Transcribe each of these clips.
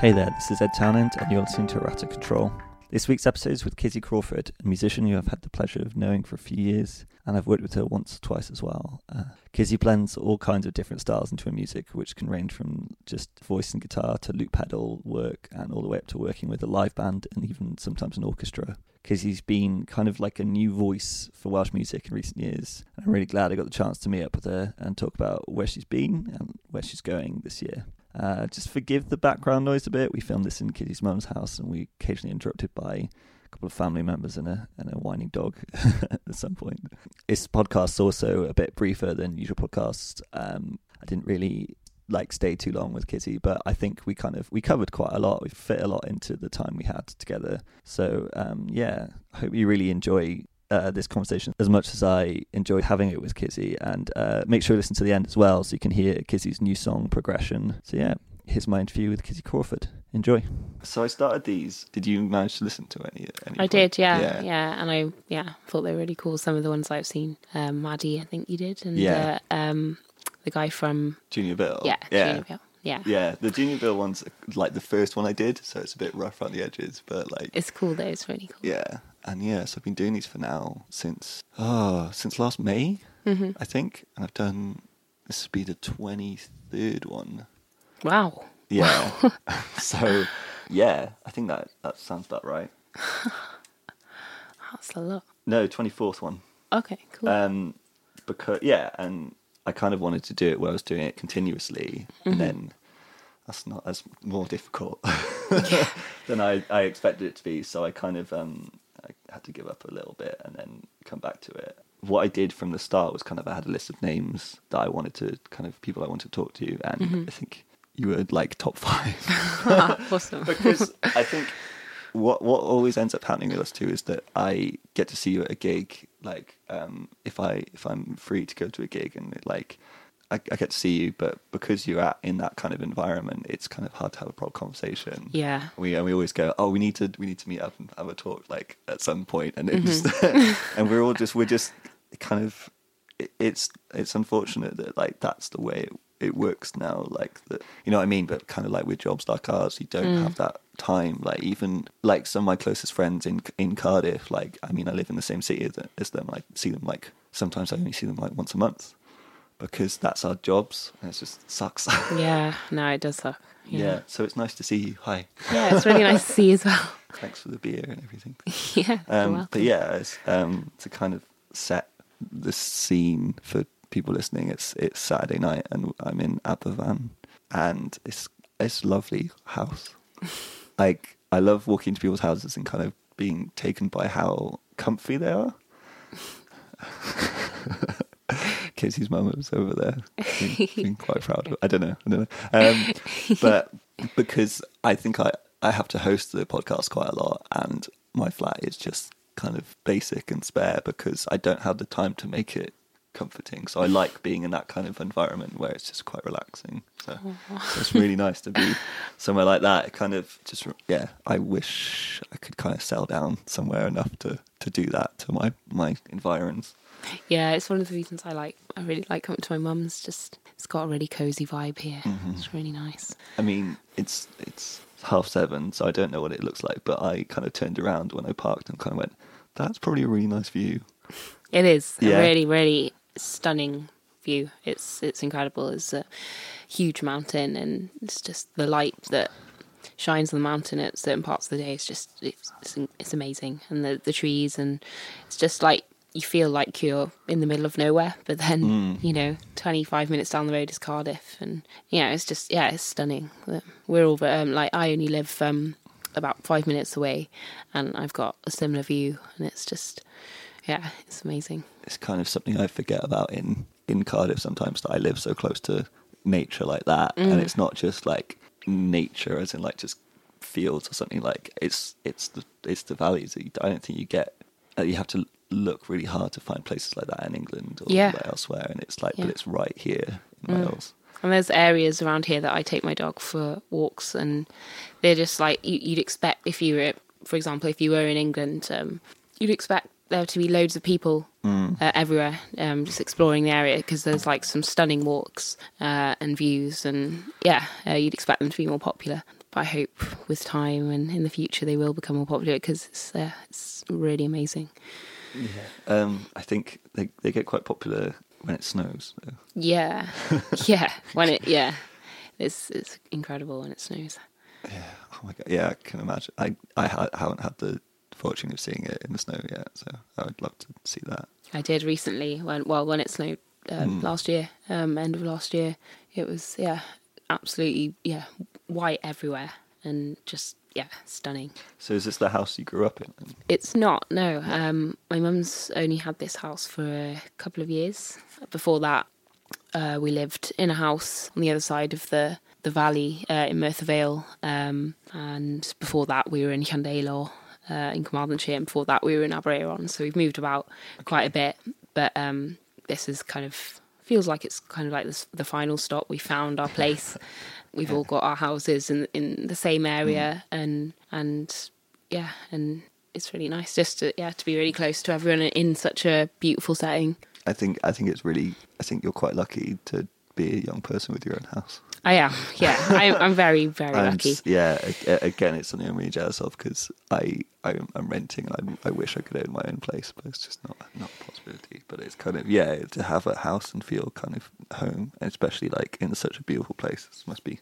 Hey there, this is Ed Townend, and you're listening to Errata Control. This week's episode is with Kizzy Crawford, a musician who I've had the pleasure of knowing for a few years, and I've worked with her once or twice as well. Uh, Kizzy blends all kinds of different styles into her music, which can range from just voice and guitar to loop pedal work, and all the way up to working with a live band and even sometimes an orchestra. Kizzy's been kind of like a new voice for Welsh music in recent years. And I'm really glad I got the chance to meet up with her and talk about where she's been and where she's going this year. Uh, just forgive the background noise a bit. We filmed this in Kizzy's mum's house, and we occasionally interrupted by a couple of family members and a and a whining dog at some point. This podcast's also a bit briefer than usual podcasts. Um, I didn't really like stay too long with Kizzy, but I think we kind of we covered quite a lot. We fit a lot into the time we had together. So um, yeah, I hope you really enjoy uh, this conversation as much as I enjoyed having it with Kizzy. And uh, make sure you listen to the end as well so you can hear Kizzy's new song progression. So, yeah, here's my interview with Kizzy Crawford. Enjoy. So I started these. Did you manage to listen to any? any I did, yeah, yeah, yeah, and I yeah thought they were really cool. Some of the ones I've seen, um, Maddie, I think you did, and Yeah. uh, um, the guy from Junior Bill. yeah, yeah. Junior Bill. yeah, Yeah, the Junior Bill one's like the first one I did, so it's a bit rough around the edges, but like It's cool though. It's really cool. yeah, and yeah, so I've been doing these for now since oh since last May, Mm-hmm. I think, and I've done this will be the twenty third one. Wow. Yeah. so, yeah, I think that that sounds about right. That's a lot. No, twenty fourth one. Okay, cool. Um, because yeah, and I kind of wanted to do it where I was doing it continuously, Mm-hmm. and then that's not as more difficult than I, I expected it to be. So I kind of um, I had to give up a little bit and then come back to it. What I did from the start was kind of I had a list of names that I wanted to kind of people I wanted to talk to, and Mm-hmm. I think you were like top five. awesome. because I think what what always ends up happening with us two is that I get to see you at a gig. Like um, if I if I'm free to go to a gig and it, like I, I get to see you, but because you're at in that kind of environment, it's kind of hard to have a proper conversation. Yeah. We and we always go, oh, we need to we need to meet up and have a talk like at some point, and it's Mm-hmm. and we're all just we're just kind of it, it's it's unfortunate that like that's the way it, it works now like that you know what i mean but kind of like with jobs like ours you don't Mm. have that time like even like some of my closest friends in in cardiff like i mean i live in the same city as, as them i see them like sometimes i only see them like once a month because that's our jobs and it just sucks yeah. No, it does suck. yeah. Yeah. so it's nice to see you hi Yeah, it's really nice to see you as well. thanks for the beer and everything yeah. Um, but yeah, it's, um, to kind of set the scene for people listening, it's it's Saturday night and I'm in Aberfan, and it's it's lovely house. like I love walking to people's houses and kind of being taken by how comfy they are. Kizzy's mum was over there, being, being quite proud of. I don't know, I don't know, um, but because I think I I have to host the podcast quite a lot, and my flat is just kind of basic and spare because I don't have the time to make it comforting. So I like being in that kind of environment where it's just quite relaxing. So, so it's really nice to be somewhere like that. It kind of just yeah. I wish I could kind of settle down somewhere enough to to do that to my my environs. Yeah, it's one of the reasons I like. I really like coming to my mum's. Just it's got a really cozy vibe here. Mm-hmm. It's really nice. I mean, it's it's half seven, so I don't know what it looks like. But I kind of turned around when I parked and kind of went, "That's probably a really nice view." It is Yeah. a really, really stunning view. It's it's incredible. It's a huge mountain, and it's just the light that shines on the mountain at certain parts of the day. It's just it's it's, it's amazing, and the the trees, and it's just like you feel like you're in the middle of nowhere, but then Mm. you know, twenty five minutes down the road is Cardiff, and yeah, it's just yeah, it's stunning. We're all um, like I only live um, about five minutes away, and I've got a similar view, and it's just yeah, it's amazing. It's kind of something I forget about in in Cardiff sometimes that I live so close to nature like that, and it's not just like nature as in like just fields or something. Like it's it's the it's the valleys that you, I don't think you get. You have to look really hard to find places like that in England or Yeah. like elsewhere, and it's like, Yeah. but it's right here in Wales. And there's areas around here that I take my dog for walks, and they're just like you, you'd expect if you were, for example, if you were in England, um, you'd expect there to be loads of people uh, everywhere, um, just exploring the area because there's like some stunning walks uh, and views, and yeah, uh, you'd expect them to be more popular. But I hope with time and in the future they will become more popular because it's uh, it's really amazing. Um, I think they they get quite popular when it snows. Though. Yeah, yeah. When it yeah, it's it's incredible when it snows. Yeah. Oh my god. Yeah, I can imagine. I I ha- haven't had the fortune of seeing it in the snow yet, so I would love to see that. I did recently when well when it snowed um, Mm. last year, um, end of last year. It was yeah, absolutely yeah, white everywhere and just yeah, stunning. So is this the house you grew up in? It's not no. Um, my mum's only had this house for a couple of years. Before that, uh, we lived in a house on the other side of the the valley uh, in Merthyr Vale, um, and before that we were in Llandeilo uh, in Carmarthenshire, and before that we were in Aberaeron. So we've moved about quite a bit, but um, this is kind of feels like it's kind of like this, the final stop. We found our place. We've all got our houses in in the same area, mm. and and yeah, and it's really nice just to yeah to be really close to everyone in such a beautiful setting. I think I think it's really. I think you're quite lucky to be a young person with your own house. I am, yeah, I'm, I'm very very And lucky. yeah, again, it's something I'm really jealous of because I I'm, I'm renting and I, I wish I could own my own place, but it's just not not a possibility. But it's kind of yeah to have a house and feel kind of home, and especially like in such a beautiful place. This must be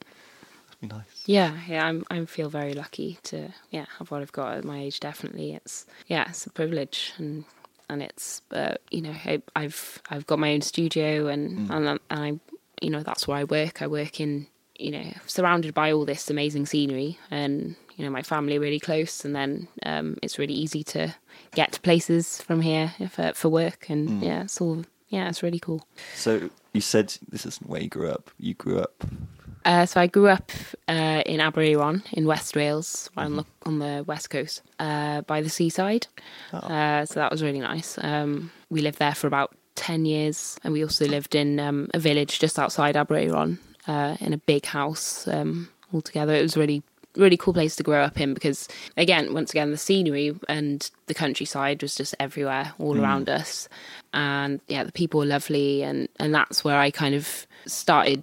must be nice. Yeah, yeah, I'm I feel very lucky to yeah have what I've got at my age. Definitely, it's yeah, it's a privilege and and it's uh, you know I, I've I've got my own studio and and, I- and I you know that's where I work. I work in you know surrounded by all this amazing scenery and you know my family are really close and then um, it's really easy to get to places from here for for work and yeah it's all yeah it's really cool. So you said this isn't where you grew up. You grew up. Uh, so I grew up uh, in Aberaeron in West Wales, right on the on the west coast, uh, by the seaside. Uh, so that was really nice. Um, we lived there for about ten years, and we also lived in um, a village just outside Aberaeron, uh, in a big house um, all together. It was really really cool place to grow up in because again once again the scenery and the countryside was just everywhere all around us and yeah the people were lovely and and that's where i kind of started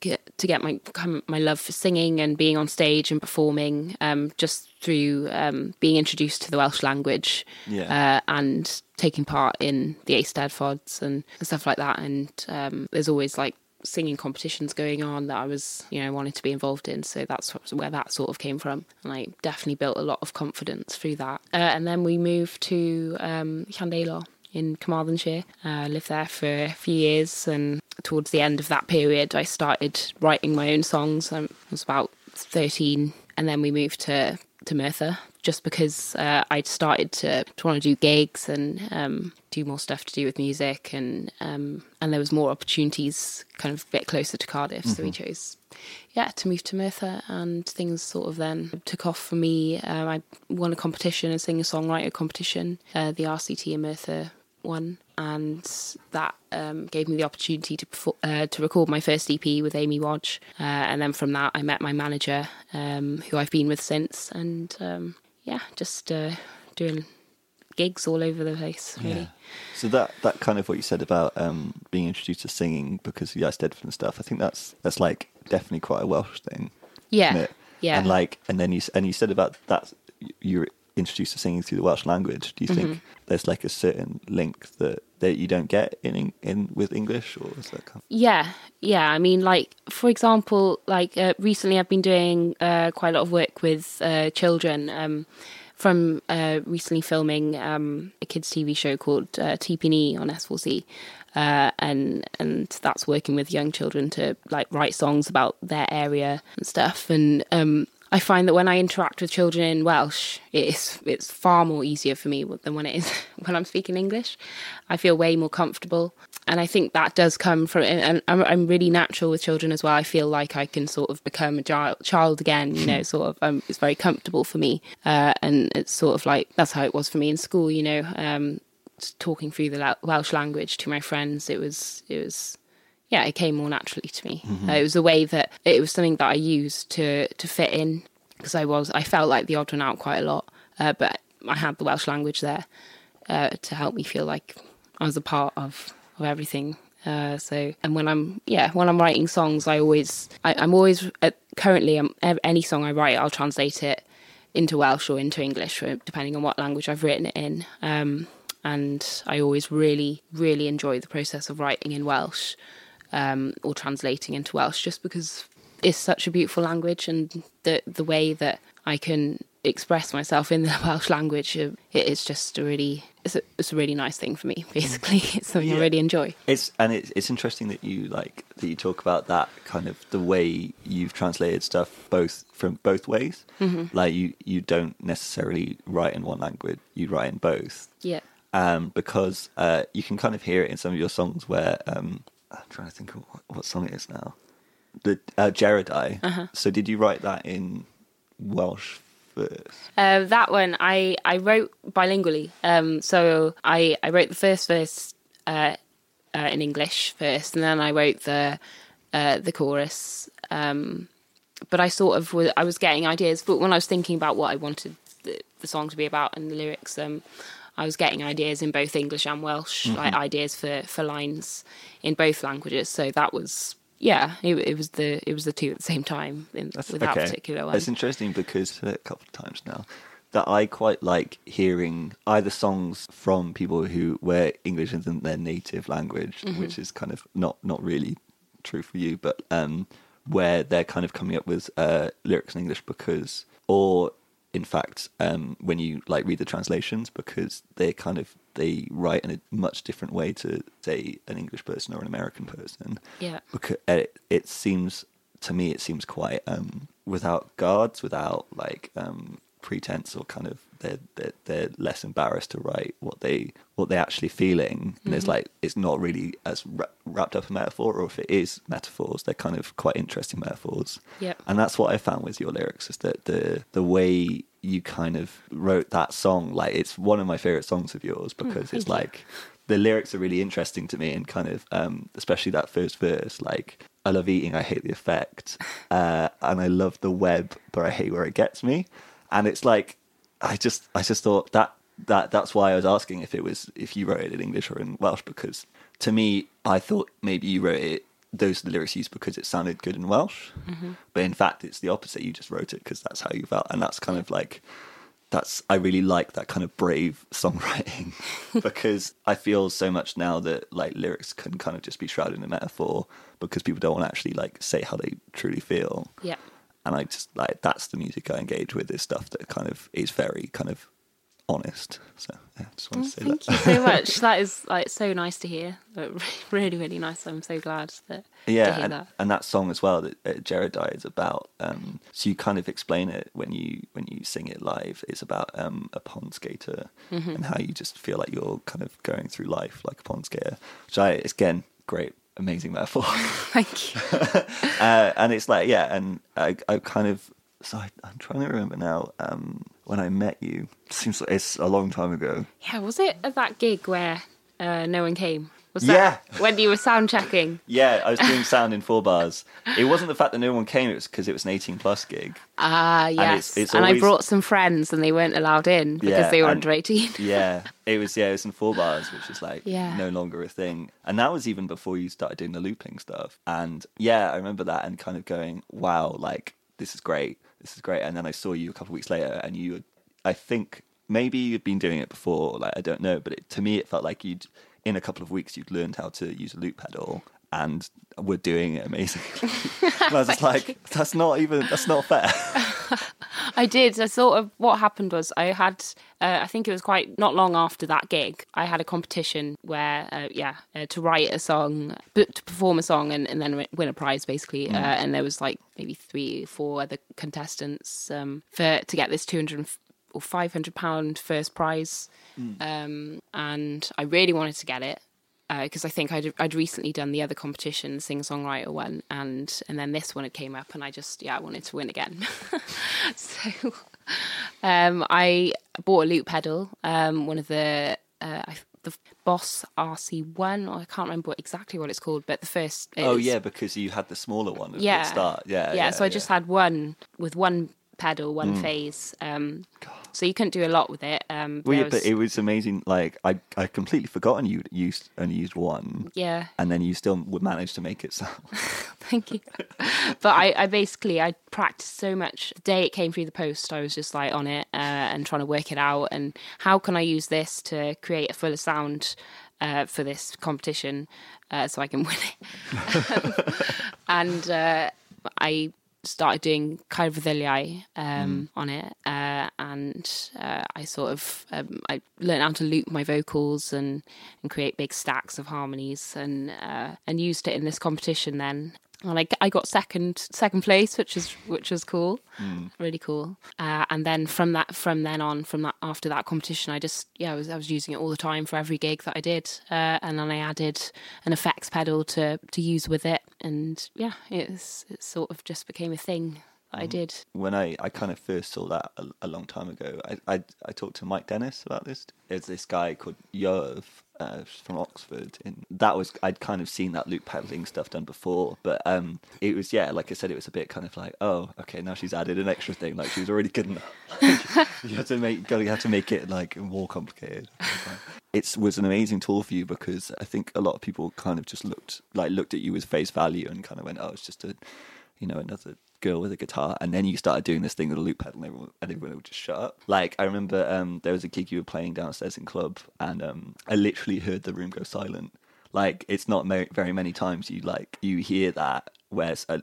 get, to get my my love for singing and being on stage and performing um, just through um, being introduced to the Welsh language Yeah. uh, and taking part in the Eisteddfods and, and stuff like that. And um, there's always like singing competitions going on that I was you know wanting to be involved in. So that's where that sort of came from, and I definitely built a lot of confidence through that. Uh, and then we moved to um, Llandeilo in Carmarthenshire. Uh, lived there for a few years, and towards the end of that period, I started writing my own songs. I was about thirteen, and then we moved to to Merthyr just because uh, I'd started to, to want to do gigs and um, do more stuff to do with music, and um, and there was more opportunities kind of a bit closer to Cardiff, so we chose yeah to move to Merthyr, and things sort of then took off for me. Um, I won a competition, a singer songwriter competition, uh, the RCT in Merthyr one, and that um, gave me the opportunity to perfor- uh, to record my first EP with Amy Wadge, uh, and then from that I met my manager, um, who I've been with since, and um, yeah, just uh, doing gigs all over the place. Really, So that that kind of what you said about um, being introduced to singing because of the Eisteddfod and stuff. I think that's that's like definitely quite a Welsh thing. yeah, yeah. And like, and then you and you said about that you were introduced to singing through the Welsh language. Do you think Mm-hmm. there's like a certain link that that you don't get in in with English, or is that kind Yeah, yeah. I mean, like for example, like uh, recently I've been doing uh, quite a lot of work with uh, children. Um, from uh, recently filming um, a kids' TV show called uh, TPNE on S4C, uh, and and that's working with young children to like write songs about their area and stuff. And um, I find that when I interact with children in Welsh, it's it's far more easier for me than when it is when I'm speaking English. I feel way more comfortable, and I think that does come from. And I'm, I'm really natural with children as well. I feel like I can sort of become a child, child again. You know, sort of. Um, it's very comfortable for me, uh, and it's sort of like that's how it was for me in school. You know, um, talking through the Welsh language to my friends. It was it was yeah, it came more naturally to me. Uh, it was a way that it was something that I used to to fit in because I was I felt like the odd one out quite a lot, uh, but I had the Welsh language there uh, to help me feel like I was a part of of everything. Uh, so and when I'm yeah when I'm writing songs, I always I, I'm always at currently, um, any song I write, I'll translate it into Welsh or into English, uh, depending on what language I've written it in. Um, and I always really, really enjoy the process of writing in Welsh um, or translating into Welsh, just because it's such a beautiful language, and the the way that I can express myself in the Welsh language, uh, it is just a really it's a, it's a really nice thing for me. Basically, it's something I really enjoy. It's and it's it's interesting that you like that you talk about that kind of the way you've translated stuff both from both ways. Mm-hmm. Like you you don't necessarily write in one language, you write in both. Yeah. Um, because uh, you can kind of hear it in some of your songs where um, I'm trying to think of what, what song it is now. The uh. Uh-huh. So did you write that in Welsh first? Uh, that one I, I wrote bilingually. Um, so I, I wrote the first verse uh, uh, in English first, and then I wrote the uh, the chorus. Um, but I sort of was, I was getting ideas, but when I was thinking about what I wanted the, the song to be about and the lyrics, um, I was getting ideas in both English and Welsh, like ideas for, for lines in both languages. So that was yeah, it, it was the it was the two at the same time in, with that particular one. It's interesting because uh, a couple of times now that I quite like hearing either songs from people who where English isn't their native language, Mm-hmm. which is kind of not not really true for you, but um, where they're kind of coming up with uh, lyrics in English because, or in fact, um, when you like read the translations, because they kind of they write in a much different way to say an English person or an American person Yeah. because it, it seems to me it seems quite um without guards without like um pretense or kind of they're they're, they're less embarrassed to write what they what they're actually feeling and it's like it's not really as wra- wrapped up in metaphor or if it is metaphors they're kind of quite interesting metaphors Yep. and that's what i found with your lyrics is that the the way you kind of wrote that song like it's one of my favorite songs of yours because it's you. like the lyrics are really interesting to me and kind of um especially that first verse like i love eating i hate the effect uh and i love the web but i hate where it gets me and it's like i just i just thought that that that's why i was asking if it was if you wrote it in english or in welsh because to me i thought maybe you wrote it those are the lyrics used because it sounded good in welsh mm-hmm. but in fact it's the opposite you just wrote it because that's how you felt and that's kind of like that's I really like that kind of brave songwriting because I feel so much now that like lyrics can kind of just be shrouded in metaphor because people don't want to actually like say how they truly feel. Yeah. And I just like that's the music I engage with is stuff that kind of is very kind of honest. So yeah, I just want to say Thank that. Thank you so much. that is like so nice to hear. Like, really, really nice. I'm so glad that to yeah, hear and, that. and that song as well that uh, is about. Um, so you kind of explain it when you when you sing it live. It's about um, a pond skater Mm-hmm. and how you just feel like you're kind of going through life like a pond skater. Which I it's, again great, amazing metaphor. Thank you. uh, and it's like yeah, and I I kind of so I, I'm trying to remember now um, when I met you. Seems like it's a long time ago. Yeah, was it at that gig where uh, no one came? Was Yeah. when you were sound checking? Yeah, I was doing sound in four bars. It wasn't the fact that no one came; it was because it was an 18 plus gig. Ah, yes. And, it's- it's I always- brought some friends, and they weren't allowed in because Yeah, they were and- under eighteen. Yeah, it was. Yeah, it was in four bars, which is like Yeah. no longer a thing. And that was even before you started doing the looping stuff. And yeah, I remember that and kind of going, "Wow, like this is great. This is great." And then I saw you a couple of weeks later, and you, I think maybe you'd been doing it before. Like I don't know, but it, to me, it felt like you'd in a couple of weeks you'd learned how to use a loop pedal. And were doing it amazingly. and I was just like, "That's not even. That's not fair." I did. I sort of what happened was I had. Uh, I think it was quite not long after that gig. I had a competition where, uh, yeah, uh, to write a song, but to perform a song and, and then win a prize, basically. Uh, and there was like maybe three, four other contestants um, for to get this two hundred or five hundred pound first prize. Um, and I really wanted to get it because I think I'd I'd recently done the other competition, the singer songwriter one, and and then this one had came up, and I just yeah I wanted to win again. so um, I bought a loop pedal, um, one of the uh, I, the Boss RC one, I can't remember exactly what it's called, but the first. oh yeah, because you had the smaller one at yeah the start. Yeah, yeah. so I just had one with one pedal, one phase. Um, so you couldn't do a lot with it. Um, Well, yeah, but it was amazing. Like I, I completely forgotten you used only used one, yeah, and then you still would manage to make it sound. thank you. but I, I basically I practiced so much. The day it came through the post, I was just like on it uh, and trying to work it out. And how can I use this to create a fuller sound uh, for this competition uh, so I can win it? and uh, I started doing Caerfeddyliau um, on it, uh, and uh, I sort of um, I learned how to loop my vocals and and create big stacks of harmonies, and uh, and used it in this competition then. And I, I got second second place, which is which was cool, really cool. Uh, and then from that from then on, from that after that competition, I just yeah I was I was using it all the time for every gig that I did, uh, and then I added an effects pedal to to use with it, and yeah, it's it sort of just became a thing I did. when I, I kind of first saw that a, a long time ago, I, I I talked to Mike Dennis about this. There's this guy called Yerv uh, from Oxford, and that was I'd kind of seen that loop pedaling stuff done before, but um, it was yeah, like I said, it was a bit kind of like oh okay, now she's added an extra thing, like she was already good enough. you have to make have to make it like more complicated. It was an amazing tool for you because I think a lot of people kind of just looked like looked at you with face value and kind of went oh it's just a you know, another girl with a guitar, and then you started doing this thing with a loop pedal, and everyone, and everyone would just shut up. Like I remember, um, there was a gig you were playing downstairs in club, and um, I literally heard the room go silent. Like it's not very many times you like you hear that where uh,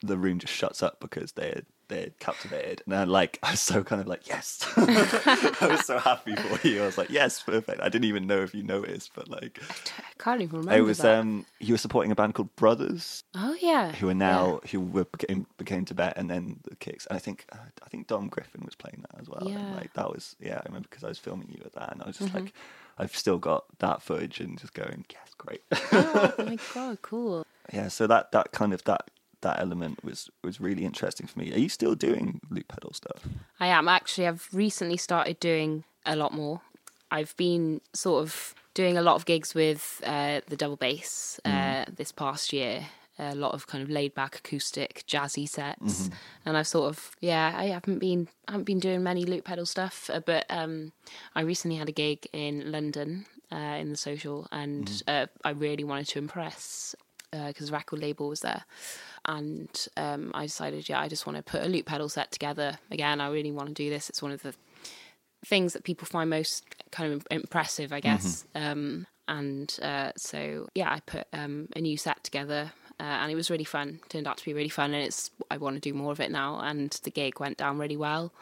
the room just shuts up because they're they're captivated, and I like I was so kind of like yes, I was so happy for you. I was like yes, perfect. I didn't even know if you noticed, but like I can't even remember. it was that. um you were supporting a band called Brothers oh yeah, who are now who were became became Tibet and then the Kicks. And I think uh, I think Dom Griffin was playing that as well. And, Yeah. like that was yeah. I remember because I was filming you at that, and I was Mm-hmm. just like, I've still got that footage and just going yes, great. oh my god, cool. yeah. So that that kind of that that element was was really interesting for me. Are you still doing loop pedal stuff? I am actually. I've recently started doing a lot more. I've been sort of doing a lot of gigs with uh, the double bass uh, this past year. A lot of kind of laid back acoustic jazzy sets, and I've sort of yeah. I haven't been I haven't been doing many loop pedal stuff, uh, but um, I recently had a gig in London uh, in the social, and uh, I really wanted to impress because the record label was there. And um, I decided, yeah, I just want to put a loop pedal set together. Again, I really want to do this. It's one of the things that people find most kind of impressive, I guess. Um, and uh, so, yeah, I put um, a new set together. Uh, and it was really fun. Turned out to be really fun, and it's I want to do more of it now. And the gig went down really well.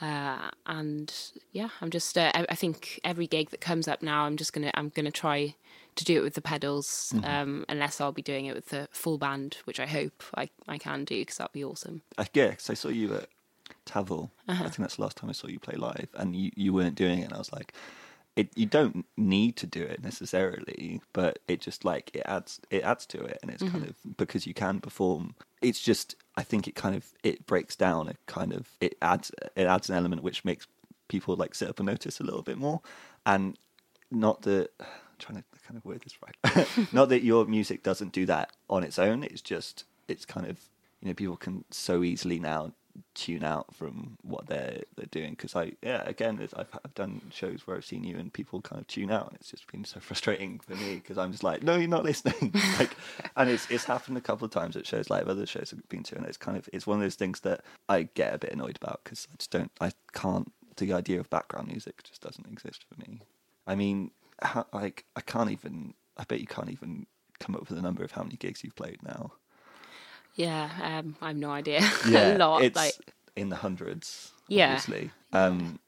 Uh, and yeah, I'm just. Uh, I, I think every gig that comes up now, I'm just gonna. I'm gonna try to do it with the pedals, um, unless I'll be doing it with the full band, which I hope I, I can do because that'd be awesome. I guess I saw you at Tafwyl. Uh-huh. I think that's the last time I saw you play live, and you, you weren't doing it. And I was like, it. You don't need to do it necessarily, but it just like it adds it adds to it, and it's kind of because you can perform. It's just I think it kind of it breaks down. It kind of it adds it adds an element which makes people like sit up and notice a little bit more, and not that. I'm trying to kind of word this right. not that your music doesn't do that on its own. It's just it's kind of you know people can so easily now tune out from what they're they're doing because I yeah again I've, I've done shows where I've seen you and people kind of tune out and it's just been so frustrating for me because I'm just like no you're not listening like and it's it's happened a couple of times at shows like other shows I've been to and it's kind of it's one of those things that I get a bit annoyed about because I just don't I can't the idea of background music just doesn't exist for me I mean how, like I can't even I bet you can't even come up with a number of how many gigs you've played now Yeah, um, I have no idea. a lot. It's like in the hundreds. Yeah. obviously. Um,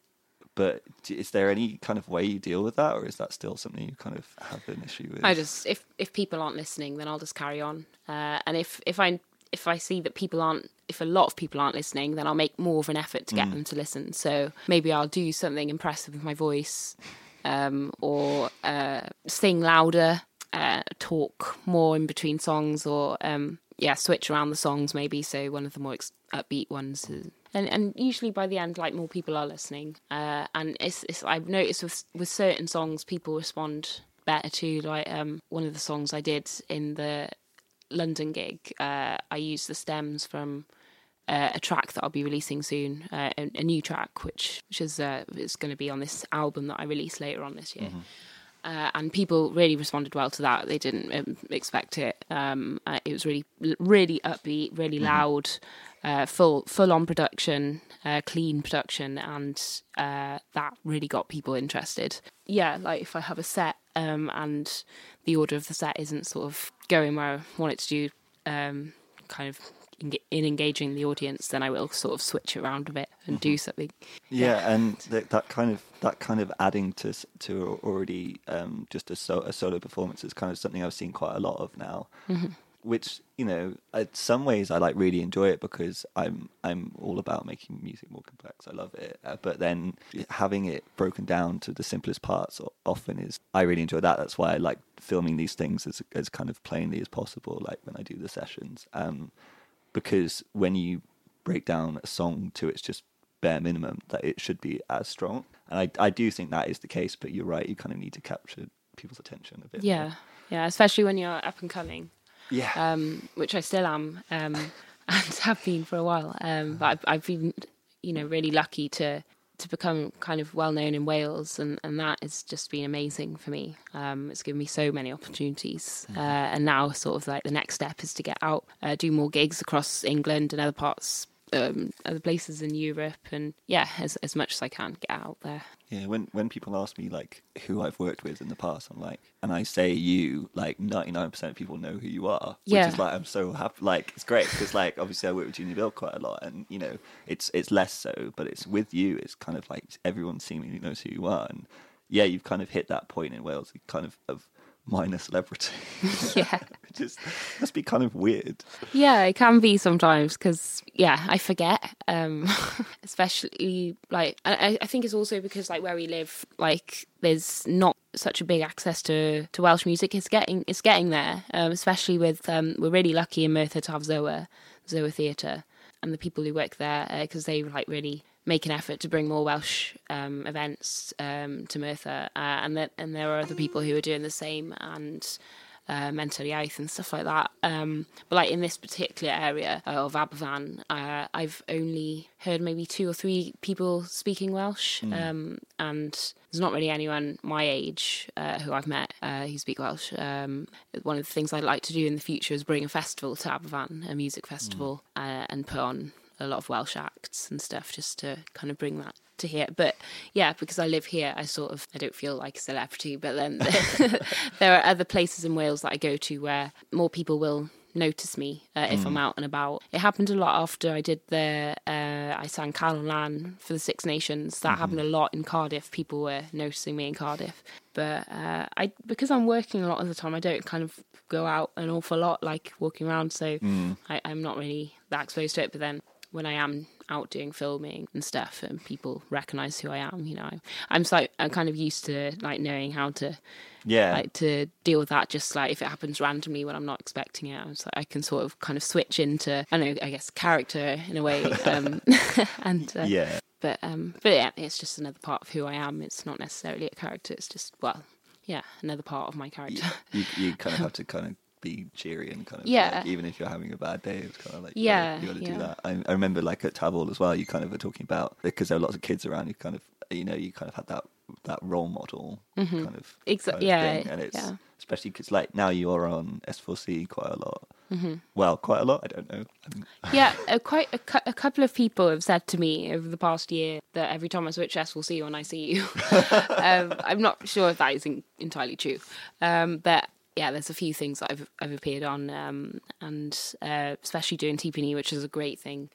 but is there any kind of way you deal with that, or is that still something you kind of have an issue with? I just if if people aren't listening, then I'll just carry on. Uh, and if if I if I see that people aren't if a lot of people aren't listening, then I'll make more of an effort to get them to listen. So maybe I'll do something impressive with my voice, um, or uh, sing louder, uh, talk more in between songs, or um, yeah, switch around the songs maybe. So one of the more ex- upbeat ones. And, and usually by the end, like more people are listening. Uh, and it's, it's I've noticed with with certain songs, people respond better to. Like um, one of the songs I did in the London gig, uh, I used the stems from uh, a track that I'll be releasing soon, uh, a, a new track, which which is uh, is going to be on this album that I release later on this year. Uh, and people really responded well to that. They didn't um, expect it. Um, uh, it was really, really upbeat, really loud, uh, full, full on production, uh, clean production, and uh, that really got people interested. Yeah, like if I have a set um, and the order of the set isn't sort of going where I want it to do, um, kind of in, in engaging the audience, then I will sort of switch around a bit and do something. Yeah, and that, that kind of that kind of adding to to already um, just a, so, a solo performance is kind of something I've seen quite a lot of now. Which you know, in some ways I like really enjoy it because I'm I'm all about making music more complex. I love it, uh, but then having it broken down to the simplest parts often is I really enjoy that. That's why I like filming these things as as kind of plainly as possible. Like when I do the sessions, um, because when you break down a song to its just bare minimum, that it should be as strong. And I, I do think that is the case, but you're right, you kind of need to capture people's attention a bit. more. Yeah, yeah, especially when you're up and coming. Yeah. um, which I still am um, and have been for a while. Um, but I've, I've been, you know, really lucky to to become kind of well known in Wales, and, and that has just been amazing for me. Um, it's given me so many opportunities, uh, and now sort of like the next step is to get out, uh, do more gigs across England and other parts. Um, other places in Europe, and yeah, as as much as I can get out there. Yeah, when when people ask me like who I've worked with in the past, I'm like, and I say you, like 99% of people know who you are, which Yeah. is like I'm so happy. Like it's great because like obviously I work with Junior Bill quite a lot, and you know it's it's less so, but it's with you. It's kind of like everyone seemingly knows who you are, and yeah, you've kind of hit that point in Wales, kind of of minor celebrity. Yeah. It just must be kind of weird. Yeah, it can be sometimes because yeah, I forget. Um, especially like I, I think it's also because like where we live, like there's not such a big access to, to Welsh music. It's getting it's getting there. Um, especially with um, we're really lucky in Merthyr to have Soar, Soar Theatre, and the people who work there because they like really make an effort to bring more Welsh um, events um, to Merthyr, uh, and that and there are other people who are doing the same and uh, Menter Iaith and stuff like that. Um, but like in this particular area uh, of Aberfan, uh, I've only heard maybe two or three people speaking Welsh, um, and there's not really anyone my age uh, who I've met uh, who speak Welsh. Um, one of the things I'd like to do in the future is bring a festival to Aberfan, a music festival, uh, and put on a lot of Welsh acts and stuff just to kind of bring that to here. But yeah, because I live here, I sort of I don't feel like a celebrity. But then there are other places in Wales that I go to where more people will notice me uh, if I'm out and about. It happened a lot after I did the uh, I sang Calon Lân for the Six Nations. That happened a lot in Cardiff. People were noticing me in Cardiff. But uh, I because I'm working a lot of the time, I don't kind of go out an awful lot, like walking around. So I, I'm not really that exposed to it. But then when I am out doing filming and stuff, and people recognise who I am, you know, I'm, so I'm kind of used to like knowing how to Yeah, like to deal with that. Just like if it happens randomly when I'm not expecting it, I'm just, like, I can sort of kind of switch into I don't know, I guess character in a way, um, and uh, yeah. but um, but yeah, it's just another part of who I am. It's not necessarily a character. It's just well, yeah, another part of my character. you, you kind of have to kind of be cheery and kind of Yeah. like, even if you're having a bad day, it's kind of like Yeah, you got to yeah. do that. I, I remember like at Tafwyl as well, you kind of were talking about because there were lots of kids around. You kind of you know you kind of had that that role model kind of exactly kind of Mm-hmm. yeah, thing. and it's yeah. especially because like now you are on S4C quite a lot. Mm-hmm. Well, quite a lot. I don't know. Yeah, uh, quite a, cou- a couple of people have said to me over the past year that every time I switch S, we'll see you when I see you. um, I'm not sure if that is in- entirely true, um, but yeah, there's a few things that I've I've appeared on, um, and uh, especially doing TPE, which is a great thing.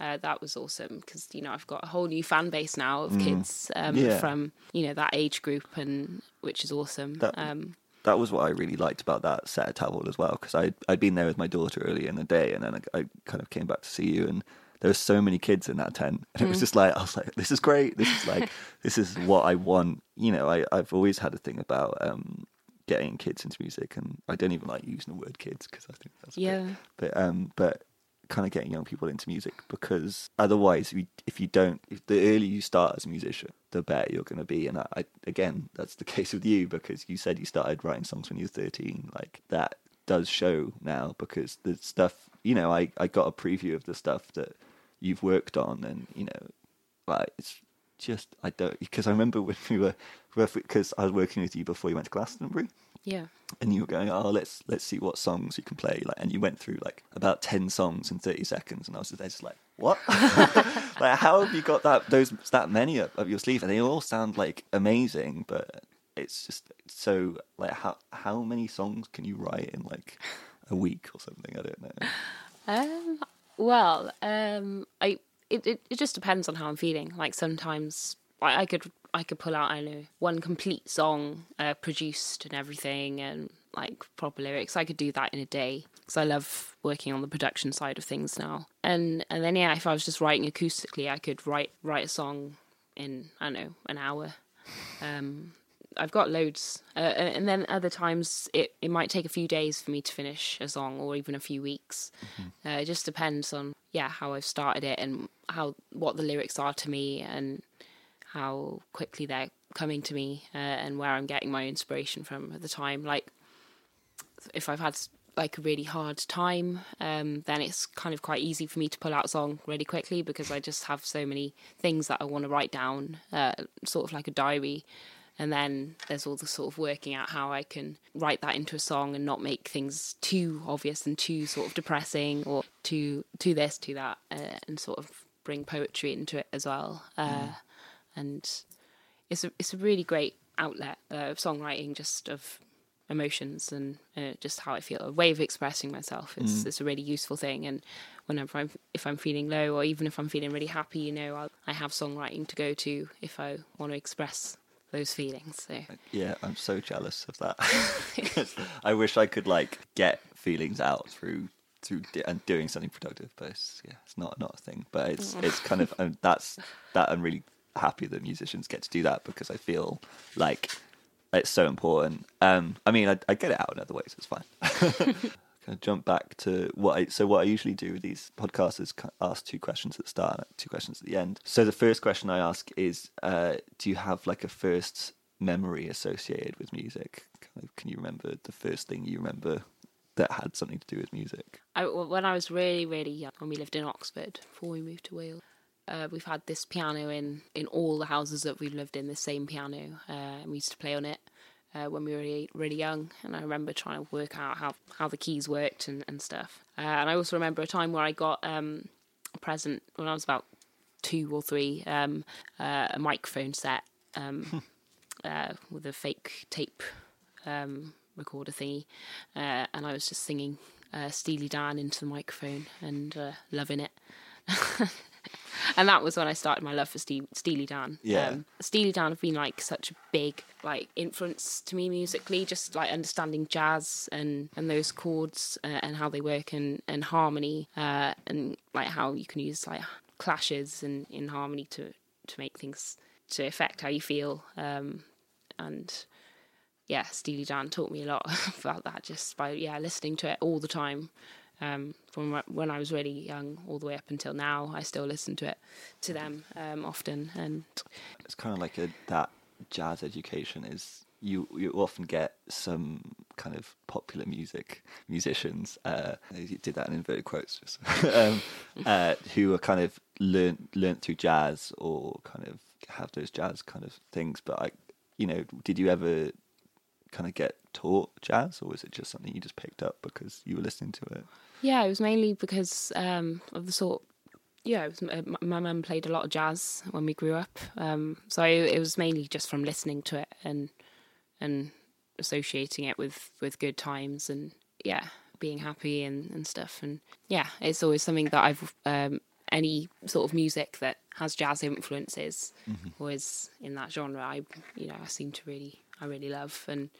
Uh, that was awesome because you know I've got a whole new fan base now of kids um, Yeah. from you know that age group, and which is awesome. That- um, that was what I really liked about that set at Tafwyl as well because I I'd been there with my daughter earlier in the day and then I, I kind of came back to see you and there were so many kids in that tent and it was just like I was like this is great this is like this is what I want you know I I've always had a thing about um getting kids into music and I don't even like using the word kids because I think that's a bit- Yeah. but um but kind of getting young people into music because otherwise if you, if you don't if the earlier you start as a musician the better you're going to be and I, I again that's the case with you because you said you started writing songs when you were 13 like that does show now because the stuff you know I, I got a preview of the stuff that you've worked on, and you know, like it's just I don't because I remember when we were because I was working with you before you went to Glastonbury Yeah. and you were going, oh, let's let's see what songs you can play, like, and you went through like about ten songs in thirty seconds, and I was just, just like, what? like, how have you got that those that many up, up your sleeve? And they all sound like amazing, but it's just so like how how many songs can you write in like a week or something? I don't know. Um, well, um, I it, it it just depends on how I'm feeling. Like sometimes I, I could I could pull out I know one complete song uh, produced and everything and like proper lyrics. I could do that in a day because I love working on the production side of things now. And and then yeah, if I was just writing acoustically, I could write write a song in I don't know an hour. Um, I've got loads, uh, and then other times it, it might take a few days for me to finish a song, or even a few weeks. Uh, it just depends on yeah how I've started it and how what the lyrics are to me and how quickly they're coming to me uh, and where I'm getting my inspiration from at the time. Like if I've had like a really hard time, um, then it's kind of quite easy for me to pull out a song really quickly because I just have so many things that I want to write down, uh, sort of like a diary. And then there's all the sort of working out how I can write that into a song and not make things too obvious and too sort of depressing or too too this, too that, uh, and sort of bring poetry into it as well. Uh, And it's a it's a really great outlet uh, of songwriting, just of emotions and uh, just how I feel. A way of expressing myself. It's it's a really useful thing. And whenever I'm if I'm feeling low or even if I'm feeling really happy, you know, I'll, I have songwriting to go to if I want to express those feelings. So Yeah, I'm so jealous of that. I wish I could like get feelings out through through di- and doing something productive, but it's, yeah, it's not not a thing. But it's it's kind of um, that's that I'm really happy that musicians get to do that because I feel like it's so important. Um, I mean, I, I get it out in other ways. It's fine. Kind of jump back to what I so what I usually do with these podcasts is ask two questions at the start, two questions at the end. So the first question I ask is, uh, do you have like a first memory associated with music? Kind of, can you remember the first thing you remember that had something to do with music? I, when I was really, really young, when we lived in Oxford before we moved to Wales, uh, we've had this piano in, in all the houses that we've lived in, the same piano, uh, and we used to play on it uh, when we were really, really young. And I remember trying to work out how, how the keys worked and, and stuff. Uh, and I also remember a time where I got um, a present when I was about two or three, um, uh, a microphone set um, uh, with a fake tape um, recorder thingy, uh, and I was just singing uh, Steely Dan into the microphone and uh, loving it. and that was when I started my love for Ste- Steely Dan. Yeah. Um, Steely Dan have been like such a big like influence to me musically, just like understanding jazz and and those chords uh, and how they work and and harmony uh, and like how you can use like clashes and in harmony to to make things to affect how you feel. Um, and yeah, Steely Dan taught me a lot about that just by yeah listening to it all the time. Um, from when I was really young all the way up until now, I still listen to it to them um, often. And It's kind of like a that jazz education is you you often get some kind of popular music musicians uh you did that in inverted quotes just um uh who are kind of learnt learnt through jazz or kind of have those jazz kind of things but I you know did you ever kind of get taught jazz or was it just something you just picked up because you were listening to it yeah, it was mainly because um, of the sort. Yeah, it was, uh, my- mum played a lot of jazz when we grew up, um, so it was mainly just from listening to it and and associating it with with good times and yeah, being happy and and stuff. And yeah, it's always something that I've um, any sort of music that has jazz influences or is in that genre. I you know I seem to really I really love and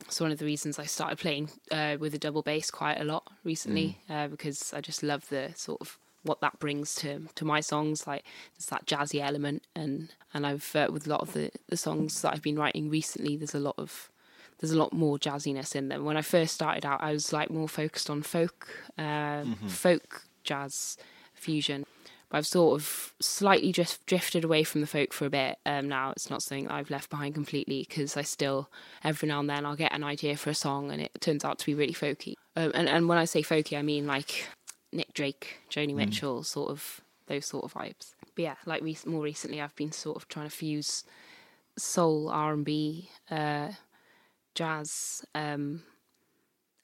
it's one of the reasons I started playing uh, with a double bass quite a lot recently uh, because I just love the sort of what that brings to to my songs. Like there's that jazzy element, and and I've uh, with a lot of the the songs that I've been writing recently, there's a lot of there's a lot more jazziness in them. When I first started out, I was like more focused on folk, uh, folk jazz fusion. But I've sort of slightly just drifted away from the folk for a bit. Um, now it's not something that I've left behind completely because I still every now and then I'll get an idea for a song and it turns out to be really folky. Um, and and when I say folky, I mean like Nick Drake, Joni Mitchell, sort of those sort of vibes. But yeah, like re- more recently, I've been sort of trying to fuse soul, R and B, uh, jazz, um,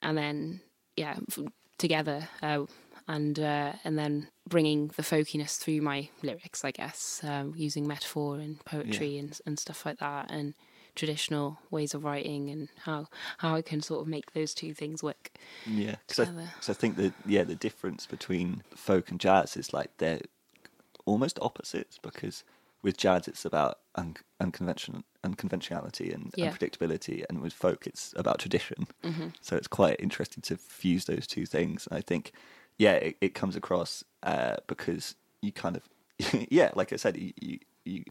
and then yeah, f- together, uh, and uh, and then bringing the folkiness through my lyrics, I guess, um, using metaphor and poetry and and stuff like that, and traditional ways of writing, and how how I can sort of make those two things work. Yeah, because I. 'cause I think that yeah, the difference between folk and jazz is like they're almost opposites because with jazz it's about un- unconventional unconventionality and Yeah. unpredictability, and with folk it's about tradition. Mm-hmm. So it's quite interesting to fuse those two things. And I think yeah, it, it comes across uh, because you kind of yeah, like I said, you you. you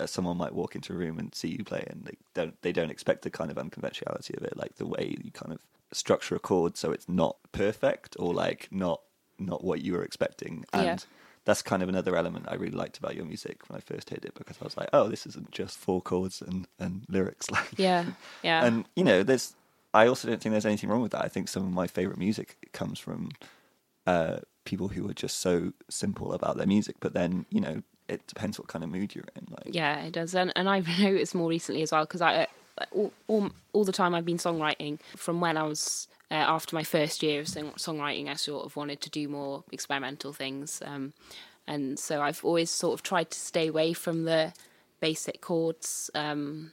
uh, someone might walk into a room and see you play, and they don't they don't expect the kind of unconventionality of it, like the way you kind of structure a chord so it's not perfect or like not not what you were expecting. And Yeah. that's kind of another element I really liked about your music when I first heard it because I was like, oh, this isn't just four chords and and lyrics, like Yeah, yeah, and you know, there's. I also don't think there's anything wrong with that. I think some of my favorite music comes from uh, people who are just so simple about their music. But then, you know, it depends what kind of mood you're in. Like, Yeah, it does, and and I've noticed more recently as well because I uh, all, all all the time I've been songwriting from when I was uh, after my first year of song, songwriting. I sort of wanted to do more experimental things, um, and so I've always sort of tried to stay away from the basic chords. Um,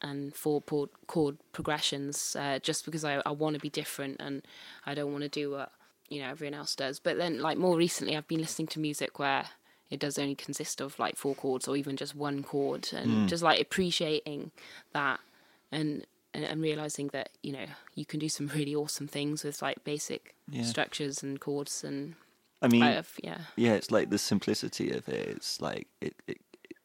and four chord, chord progressions, uh, just because I, I want to be different and I don't want to do what you know everyone else does. But then, like more recently, I've been listening to music where it does only consist of like four chords or even just one chord, and just like appreciating that and, and and realizing that you know you can do some really awesome things with like basic Yeah. structures and chords and I mean, have, yeah yeah, it's like the simplicity of it. It's like it it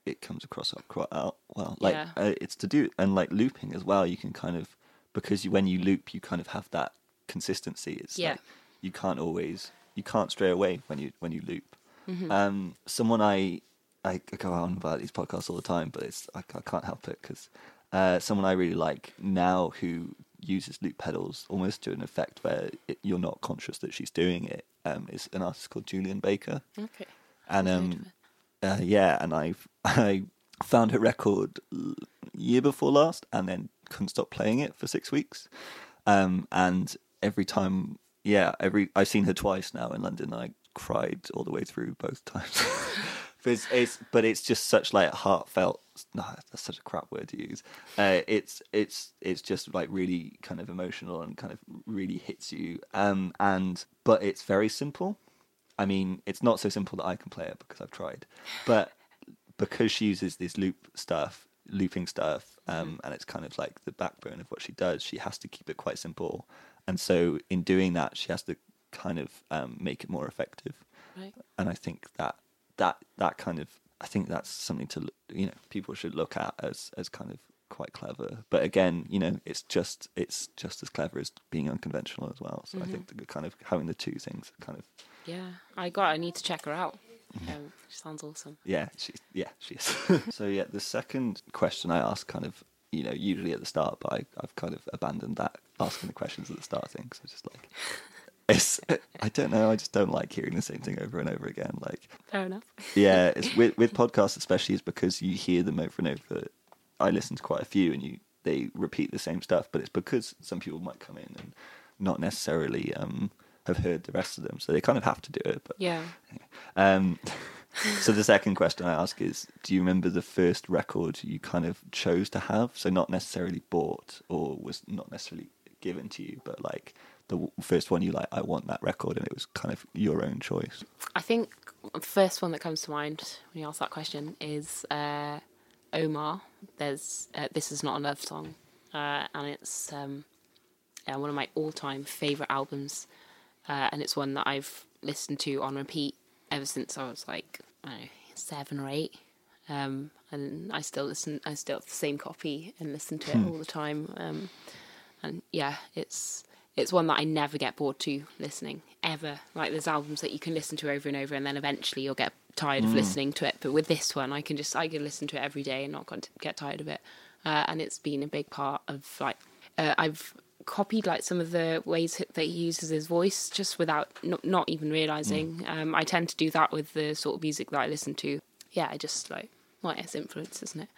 it comes across quite out well. Like Yeah. uh, it's to do and like looping as well. You can kind of because you, when you loop, you kind of have that consistency. It's Yeah. like you can't always you can't stray away when you when you loop. Mm-hmm. Um, someone I I go on about these podcasts all the time, but it's I, I can't help it because uh, someone I really like now who uses loop pedals almost to an effect where it, you're not conscious that she's doing it um, is an artist called Julien Baker okay and um, uh, yeah, and I I found her record year before last, and then couldn't stop playing it for six weeks. Um, and every time, yeah, every I've seen her twice now in London. And I cried all the way through both times. but it's, it's but it's just such like heartfelt. No, that's such a crap word to use. Uh, it's it's it's just like really kind of emotional and kind of really hits you. Um, and but it's very simple. I mean, it's not so simple that I can play it because I've tried, but because she uses this loop stuff, looping stuff, um, and it's kind of like the backbone of what she does. She has to keep it quite simple, and so in doing that, she has to kind of um, make it more effective. right And I think that that that kind of I think that's something to you know people should look at as as kind of quite clever. But again, you know, it's just it's just as clever as being unconventional as well. So I think the kind of having the two things kind of yeah I got I need to check her out um, she sounds awesome Yeah, she yeah, she is. so yeah, the second question I ask kind of you know usually at the start, but I, I've kind of abandoned that asking the questions at the start thing. So just like it's I don't know, I just don't like hearing the same thing over and over again. Like fair enough yeah, it's with with podcasts especially is because you hear them over and over. I listen to quite a few, and you they repeat the same stuff, but it's because some people might come in and not necessarily um, have heard the rest of them, so they kind of have to do it. But yeah um, so the second question I ask is, do you remember the first record you kind of chose to have? So not necessarily bought or was not necessarily given to you, but like the first one you like, I want that record, and it was kind of your own choice. I think the first one that comes to mind when you ask that question is uh, Omar. There's uh, this is not a love song, uh, and it's um, yeah, one of my all-time favorite albums, uh, and it's one that I've listened to on repeat ever since I was like I don't know, seven or eight. Um, and I still listen. I still have the same copy and listen to it all the time. Um, and yeah, it's it's one that I never get bored to listening ever. Like there's albums that you can listen to over and over, and then eventually you'll get tired of listening to it. But with this one, I can just I can listen to it every day and not get tired of it. Uh, and it's been a big part of like uh, I've copied like some of the ways that he uses his voice just without not, not even realizing. Mm. Um, I tend to do that with the sort of music that I listen to. Yeah, I just like well, it's influence, isn't it?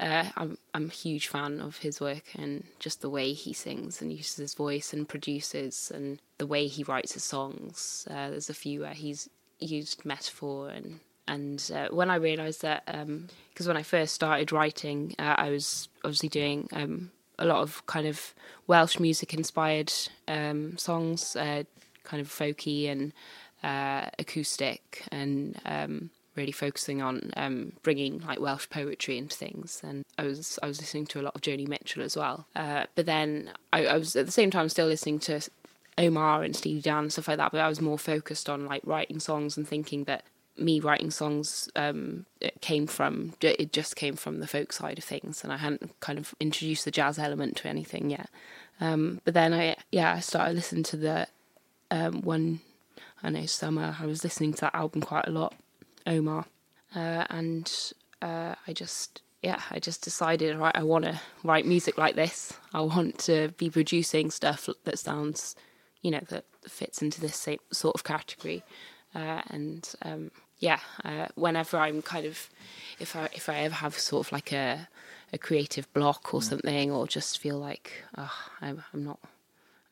Uh, I'm I'm a huge fan of his work and just the way he sings and uses his voice and produces and the way he writes his songs. Uh, there's a few where he's used metaphor and and uh, when I realised that because when I first started writing, uh, I was obviously doing um, a lot of kind of Welsh music inspired um, songs, uh, kind of folky and uh, acoustic and. Um, really focusing on um, bringing like Welsh poetry into things. And I was I was listening to a lot of Joni Mitchell as well. Uh, but then I, I, was at the same time still listening to Omar and Steely Dan and stuff like that. But I was more focused on like writing songs and thinking that me writing songs um, it came from it just came from the folk side of things, and I hadn't kind of introduced the jazz element to anything yet. Um, but then I yeah I started listening to the um, one I know summer. I was listening to that album quite a lot Omar, uh, and uh, I just yeah I just decided right I want to write music like this. I want to be producing stuff that sounds you know that fits into this same sort of category, uh, and um, yeah uh, whenever I'm kind of if I if I ever have sort of like a a creative block or mm. something or just feel like oh, I'm I'm not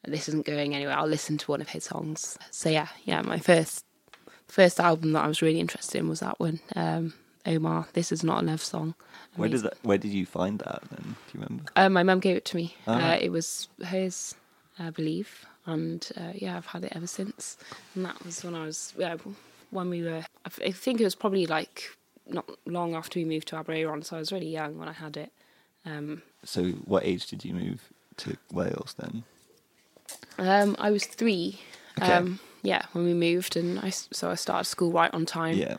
this isn't going anywhere. I'll listen to one of his songs. So yeah, yeah, my first first album that I was really interested in was that one, um, Omar. This is not a love song. Where did that? Where did you find that? Then do you remember? Uh, my mum gave it to me. Oh. Uh, it was hers, I believe, and uh, yeah, I've had it ever since. And that was when I was yeah, when we were. I think it was probably like not long after we moved to Aberaeron, so I was really young when I had it. Um, so, what age did you move to Wales then? Um, I was three. Okay. Um, yeah, when we moved, and I so I started school right on time. Yeah.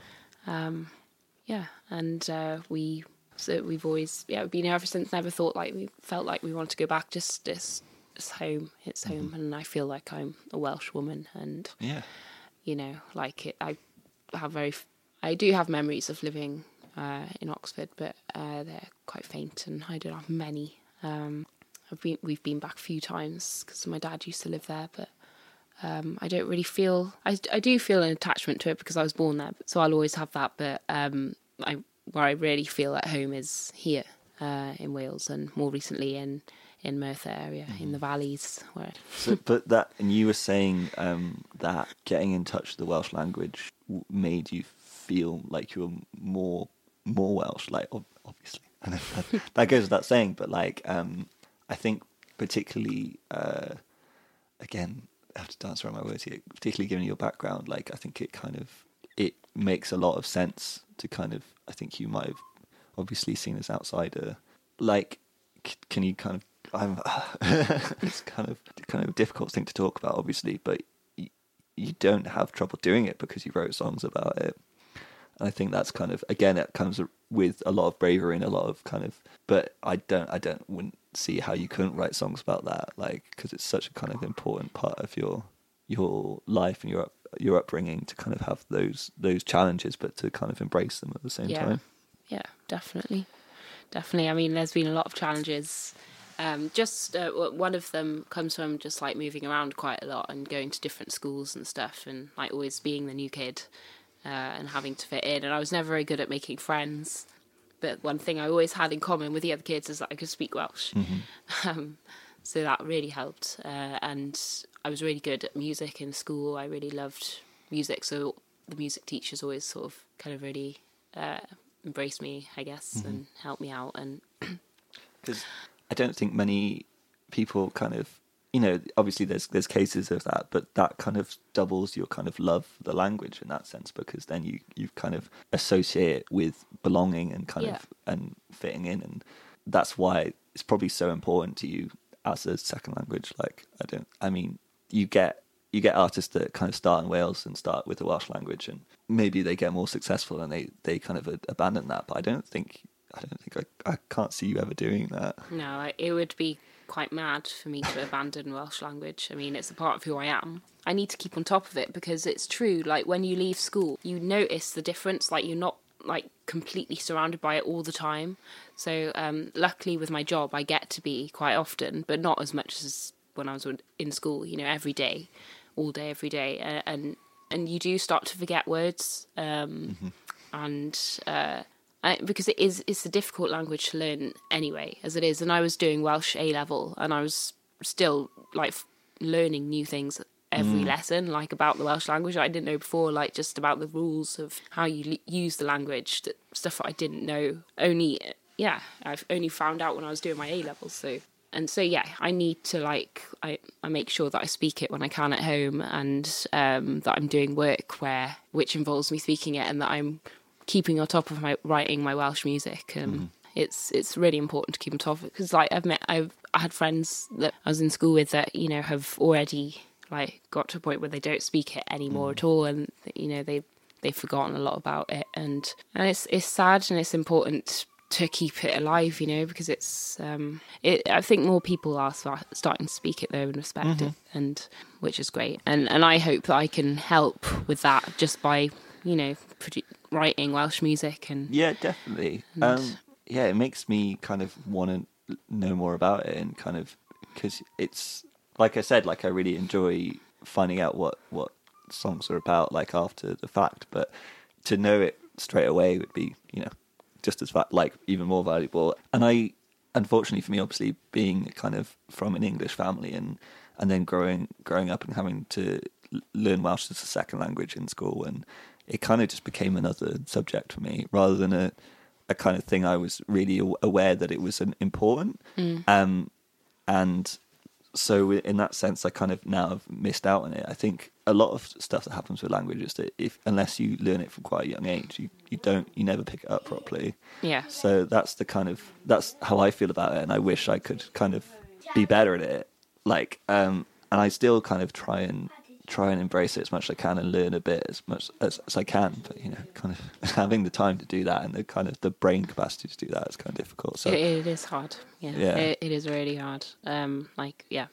Um, yeah, and uh, we so we've always yeah we've been here ever since. Never thought like we felt like we wanted to go back. Just it's, it's home. It's home, mm-hmm. and I feel like I'm a Welsh woman, and yeah, you know, like it. I have very I do have memories of living uh, in Oxford, but uh, they're quite faint, and I don't have many. Um, I've been, we've been back a few times because my dad used to live there, but um, I don't really feel. I, I do feel an attachment to it because I was born there, so I'll always have that. But um, I, where I really feel at home is here uh, in Wales, and more recently in in Merthyr area mm-hmm. in the valleys. Where so, but that and you were saying um, that getting in touch with the Welsh language made you feel like you were more more Welsh. Like obviously, that, that goes without saying. But like, um, I think particularly uh, again I have to dance around my words here, particularly given your background. Like, I think it kind of it makes a lot of sense to kind of. I think you might have obviously seen as outsider. Like, c- can you kind of? I'm. it's kind of kind of a difficult thing to talk about, obviously, but you, you don't have trouble doing it because you wrote songs about it. And I think that's kind of again it comes with a lot of bravery and a lot of kind of. But I don't. I don't. Wouldn't see how you couldn't write songs about that, like because it's such a kind of important part of your your life and your your upbringing to kind of have those those challenges, but to kind of embrace them at the same yeah. time. Yeah, definitely, definitely. I mean, there's been a lot of challenges. Um, just uh, one of them comes from just like moving around quite a lot and going to different schools and stuff, and like always being the new kid uh, and having to fit in. And I was never very good at making friends but one thing I always had in common with the other kids is that I could speak Welsh. Mm-hmm. Um, so that really helped. Uh, and I was really good at music in school. I really loved music. So the music teachers always sort of kind of really uh, embraced me, I guess, mm-hmm. and helped me out. And because I don't think many people kind of you know, obviously there's there's cases of that, but that kind of doubles your kind of love for the language in that sense because then you you kind of associate it with belonging and kind yeah. of and fitting in, and that's why it's probably so important to you as a second language. Like I don't, I mean, you get you get artists that kind of start in Wales and start with the Welsh language, and maybe they get more successful and they they kind of abandon that. But I don't think I don't think I I can't see you ever doing that. No, it would be quite mad for me to abandon Welsh language. I mean, it's a part of who I am. I need to keep on top of it because it's true. Like when you leave school, you notice the difference. Like you're not like completely surrounded by it all the time. So um, luckily with my job, I get to be quite often, but not as much as when I was in school. You know, every day, all day, every day, uh, and and you do start to forget words, um, mm-hmm. and uh, I, because it is it's a difficult language to learn anyway, as it is. And I was doing Welsh A level, and I was still like learning new things every mm. lesson, like about the Welsh language I didn't know before, like just about the rules of how you use the language, stuff that I didn't know. Only, yeah, I've only found out when I was doing my A levels. So, and so yeah, I need to like I I make sure that I speak it when I can at home, and um, that I'm doing work where which involves me speaking it, and that I'm keeping on top of my writing my Welsh music. Um, mm. It's it's really important to keep on top of it because like I've met I've I had friends that I was in school with that you know have already like got to a point where they don't speak it anymore mm. at all, and you know they they've forgotten a lot about it, and and it's it's sad and it's important to keep it alive, you know, because it's um it I think more people are starting to speak it though and respect mm-hmm. it and which is great. And and I hope that I can help with that just by, you know, produ- writing Welsh music and Yeah, definitely. And, um yeah, it makes me kind of want to know more about it and kind of cuz it's like I said, like I really enjoy finding out what what songs are about, like after the fact. But to know it straight away would be, you know, just as like even more valuable. And I, unfortunately for me, obviously being kind of from an English family and and then growing growing up and having to learn Welsh as a second language in school, and it kind of just became another subject for me rather than a a kind of thing I was really aware that it was an important. Mm. Um, and so in that sense, I kind of now have missed out on it. I think a lot of stuff that happens with language is that if unless you learn it from quite a young age, you, you don't you never pick it up properly. Yeah. So that's the kind of that's how I feel about it, and I wish I could kind of be better at it. Like, um, and I still kind of try and try and embrace it as much as I can and learn a bit as much as, as I can. But you know, kind of having the time to do that and the kind of the brain capacity to do that is kind of difficult. So it, it is hard. Yeah, yeah. It, it is really hard. Um, like yeah,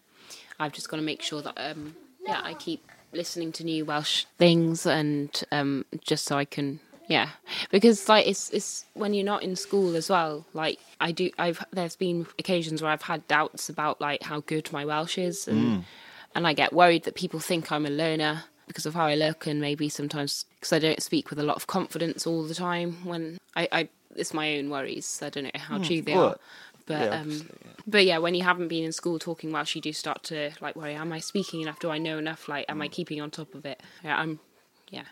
I've just got to make sure that um, yeah, I keep listening to new Welsh things and um, just so I can yeah because like it's it's when you're not in school as well like i do i've there's been occasions where i've had doubts about like how good my welsh is and mm and I get worried that people think I'm a loner because of how I look, and maybe sometimes because I don't speak with a lot of confidence all the time. When I, I it's my own worries. I don't know how mm, true they are, but yeah, um, yeah. but yeah, when you haven't been in school talking Welsh, you do start to like worry: Am I speaking enough? Do I know enough? Like, am mm. I keeping on top of it? Yeah, I'm yeah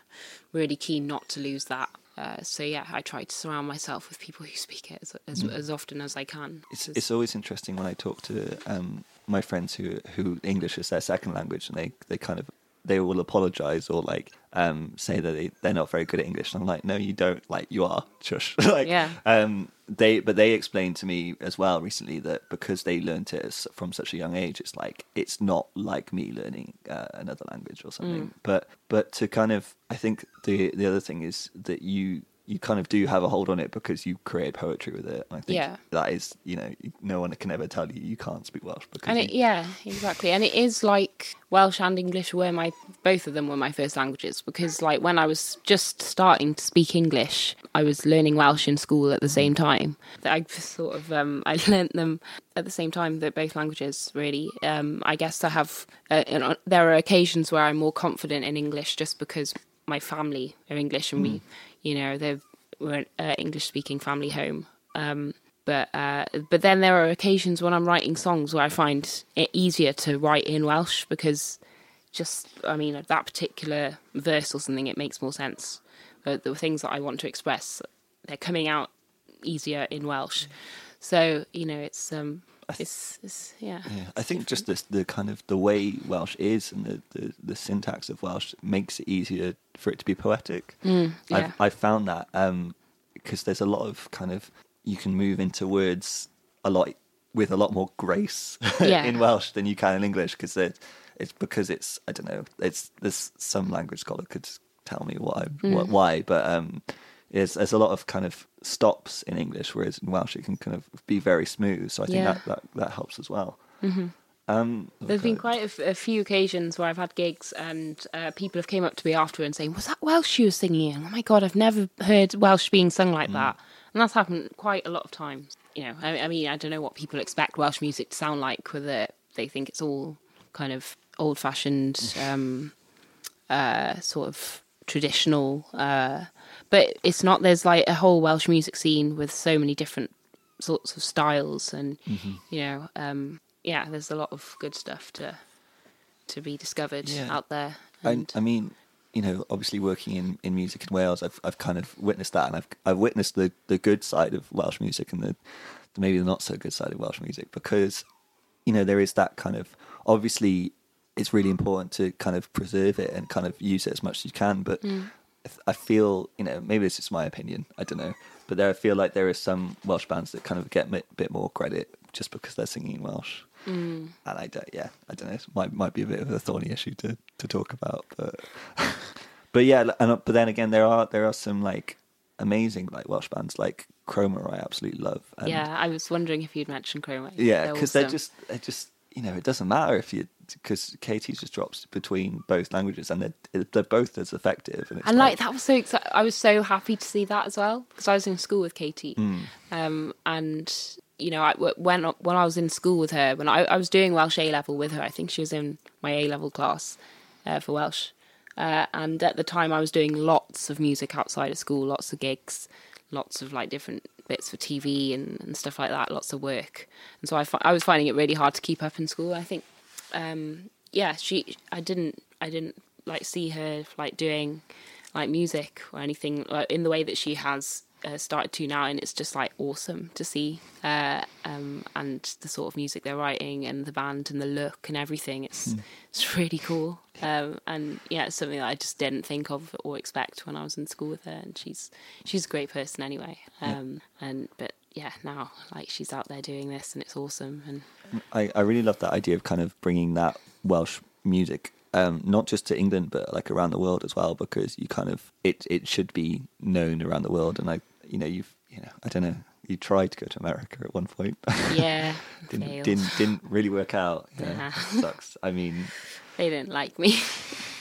really keen not to lose that. Uh, so yeah, I try to surround myself with people who speak it as as, mm. as often as I can. It's it's always interesting when I talk to um, my friends who who English is their second language, and they they kind of they will apologize or like um, say that they, they're not very good at English. And I'm like, no, you don't. Like, you are. Shush. like, yeah. Um, they, but they explained to me as well recently that because they learned it from such a young age, it's like it's not like me learning uh, another language or something. Mm. But but to kind of, I think the the other thing is that you you kind of do have a hold on it because you create poetry with it. I think yeah. that is, you know, no one can ever tell you you can't speak Welsh because. And it, you... yeah, exactly. And it is like Welsh and English were my both of them were my first languages because like when I was just starting to speak English, I was learning Welsh in school at the same time. I sort of um, I learnt them at the same time. That both languages really. Um, I guess I have. Uh, you know, there are occasions where I'm more confident in English just because my family are English and mm. we you know, they were an uh, English speaking family home. Um, but uh, but then there are occasions when I'm writing songs where I find it easier to write in Welsh because just I mean that particular verse or something it makes more sense. But the things that I want to express they're coming out easier in Welsh. So you know it's um it's, it's yeah. yeah. I think just this the kind of the way Welsh is and the, the, the syntax of Welsh makes it easier for it to be poetic. Mm, yeah. I've, I've found that because um, there's a lot of kind of you can move into words a lot with a lot more grace yeah. in Welsh than you can in English because it, it's because it's I don't know it's there's some language scholar could tell me why mm. why but um is there's a lot of kind of stops in English, whereas in Welsh it can kind of be very smooth. So I think yeah. that, that that helps as well. Mm-hmm. Um, There's been quite a, f- a few occasions where I've had gigs and uh, people have came up to me after and saying, "Was that Welsh you were singing?" oh my god, I've never heard Welsh being sung like mm. that, and that's happened quite a lot of times. You know, I, I, mean, I don't know what people expect Welsh music to sound like, whether they think it's all kind of old fashioned, um, uh, sort of traditional. Uh, but it's not. There's like a whole Welsh music scene with so many different sorts of styles, and Mm-hmm. you know, um, yeah, there's a lot of good stuff to to be discovered Yeah. out there. I, And I mean, you know, obviously working in, in music in Wales, I've I've kind of witnessed that, and I've I've witnessed the, the good side of Welsh music and the, the maybe the not so good side of Welsh music because, you know, there is that kind of obviously it's really important to kind of preserve it and kind of use it as much as you can, but I feel you know maybe this is my opinion, I don't know, but there I feel like there are some Welsh bands that kind of get a bit more credit just because they're singing Welsh. Mm. And I don't, yeah, I don't know. It might might be a bit of a thorny issue to, to talk about, but but yeah, and but then again, there are there are some like amazing like Welsh bands like Chroma I absolutely love. And yeah, I was wondering if you'd mentioned Chroma. yeah, because they're awesome. just they're just you know it doesn't matter if you because Katie just drops between both languages and they're they're both as effective and it's And like that was so exciting. I was so happy to see that as well because I was in school with Katie, Mm. um, and you know, I, when when I was in school with her, when I, I was doing Welsh A level with her, I think she was in my A level class uh, for Welsh, uh, and at the time I was doing lots of music outside of school, lots of gigs, lots of like different bits for TV and, and stuff like that, lots of work, and so I fi- I was finding it really hard to keep up in school. I think, um, yeah, she I didn't I didn't like see her like doing like music or anything like, in the way that she has uh, started to now, and it's just like awesome to see. Uh, um, and the sort of music they're writing, and the band, and the look, and everything. It's it's really cool. Um, and yeah, it's something that I just didn't think of or expect when I was in school with her. And she's she's a great person anyway. Um, and but yeah, now like she's out there doing this, and it's awesome. And I, I really love that idea of kind of bringing that Welsh music, um, not just to England, but like around the world as well, because you kind of it it should be known around the world. And I, you know, you've you know, I don't know, you tried to go to America at one point, yeah, didn't didn't didn't really work out. Yeah, Uh-huh. sucks. I mean, they didn't like me.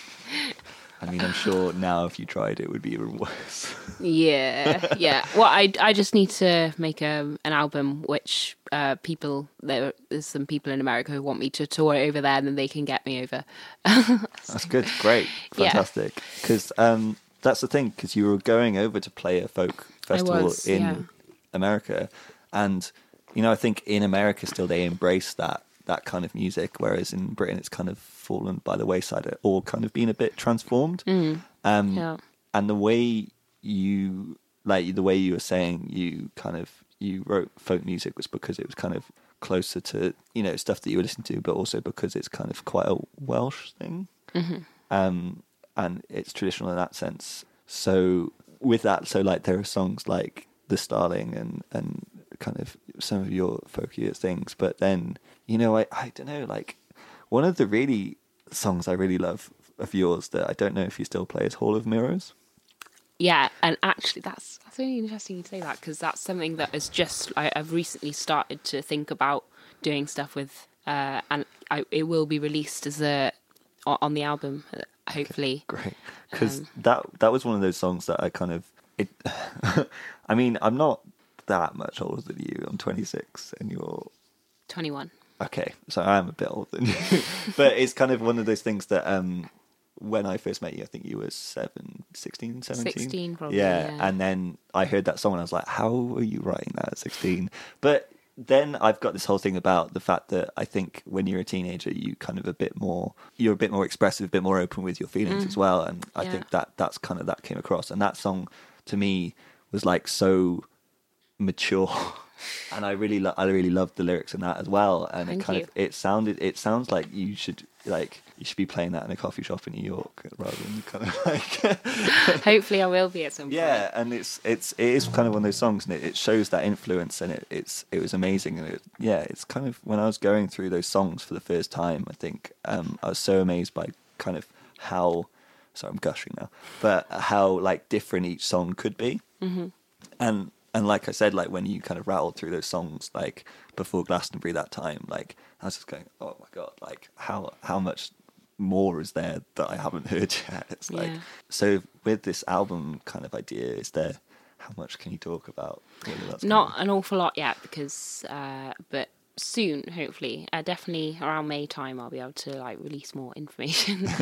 I mean, I'm sure now if you tried, it would be even worse. Yeah, yeah. Well, I I just need to make a, an album which uh, people there there's some people in America who want me to tour over there, and then they can get me over. That's good. Great. Fantastic. Because um, that's the thing. Because you were going over to play a folk festival was, in yeah. America, and you know, I think in America still they embrace that that kind of music, whereas in Britain it's kind of fallen by the wayside, or kind of been a bit transformed. Um, Mm. Yeah. And the way you like the way you were saying you kind of you wrote folk music was because it was kind of closer to you know stuff that you were listening to, but also because it's kind of quite a Welsh thing, um, and it's traditional in that sense. So with that, so like there are songs like "The Starling" and and kind of some of your folkier things, but then you know I I don't know like one of the really songs I really love of yours that I don't know if you still play is "Hall of Mirrors." Yeah, and actually, that's that's really interesting you say that because that's something that is just I, I've recently started to think about doing stuff with, uh, and I, it will be released as a on the album, uh, hopefully. Great, because Um, that that was one of those songs that I kind of it. I mean, I'm not that much older than you. I'm 26, and you're Twenty one. Okay. So I am a bit older than you, but it's kind of one of those things that um, when I first met you, I think you were seven, 16, 17? 16 probably, Yeah, yeah. and then I heard that song and I was like, how are you writing that at 16? But then I've got this whole thing about the fact that I think when you're a teenager, you kind of a bit more, you're a bit more expressive, a bit more open with your feelings as well. And I Mm. Yeah. think that that's kind of that came across. And that song to me was like so mature. And I really, lo- I really loved the lyrics in that as well. And Thank it kind you. of, it sounded, it sounds like you should, like, you should be playing that in a coffee shop in New York rather than kind of like, hopefully, I will be at some point. yeah, and it's it's it is kind of one of those songs, and it, it shows that influence, and it, it's it was amazing, and it, yeah, it's kind of when I was going through those songs for the first time, I think um, I was so amazed by kind of how, sorry, I'm gushing now, but how like different each song could be, mm-hmm. and and like I said, like when you kind of rattled through those songs, like before Glastonbury that time, like I was just going, oh my god, like how how much more is there that I haven't heard yet? It's like Yeah. so with this album kind of idea, is there how much can you talk about Not an awful lot yet because, uh, but soon, hopefully. Uh, definitely around May time, I'll be able to like release more information.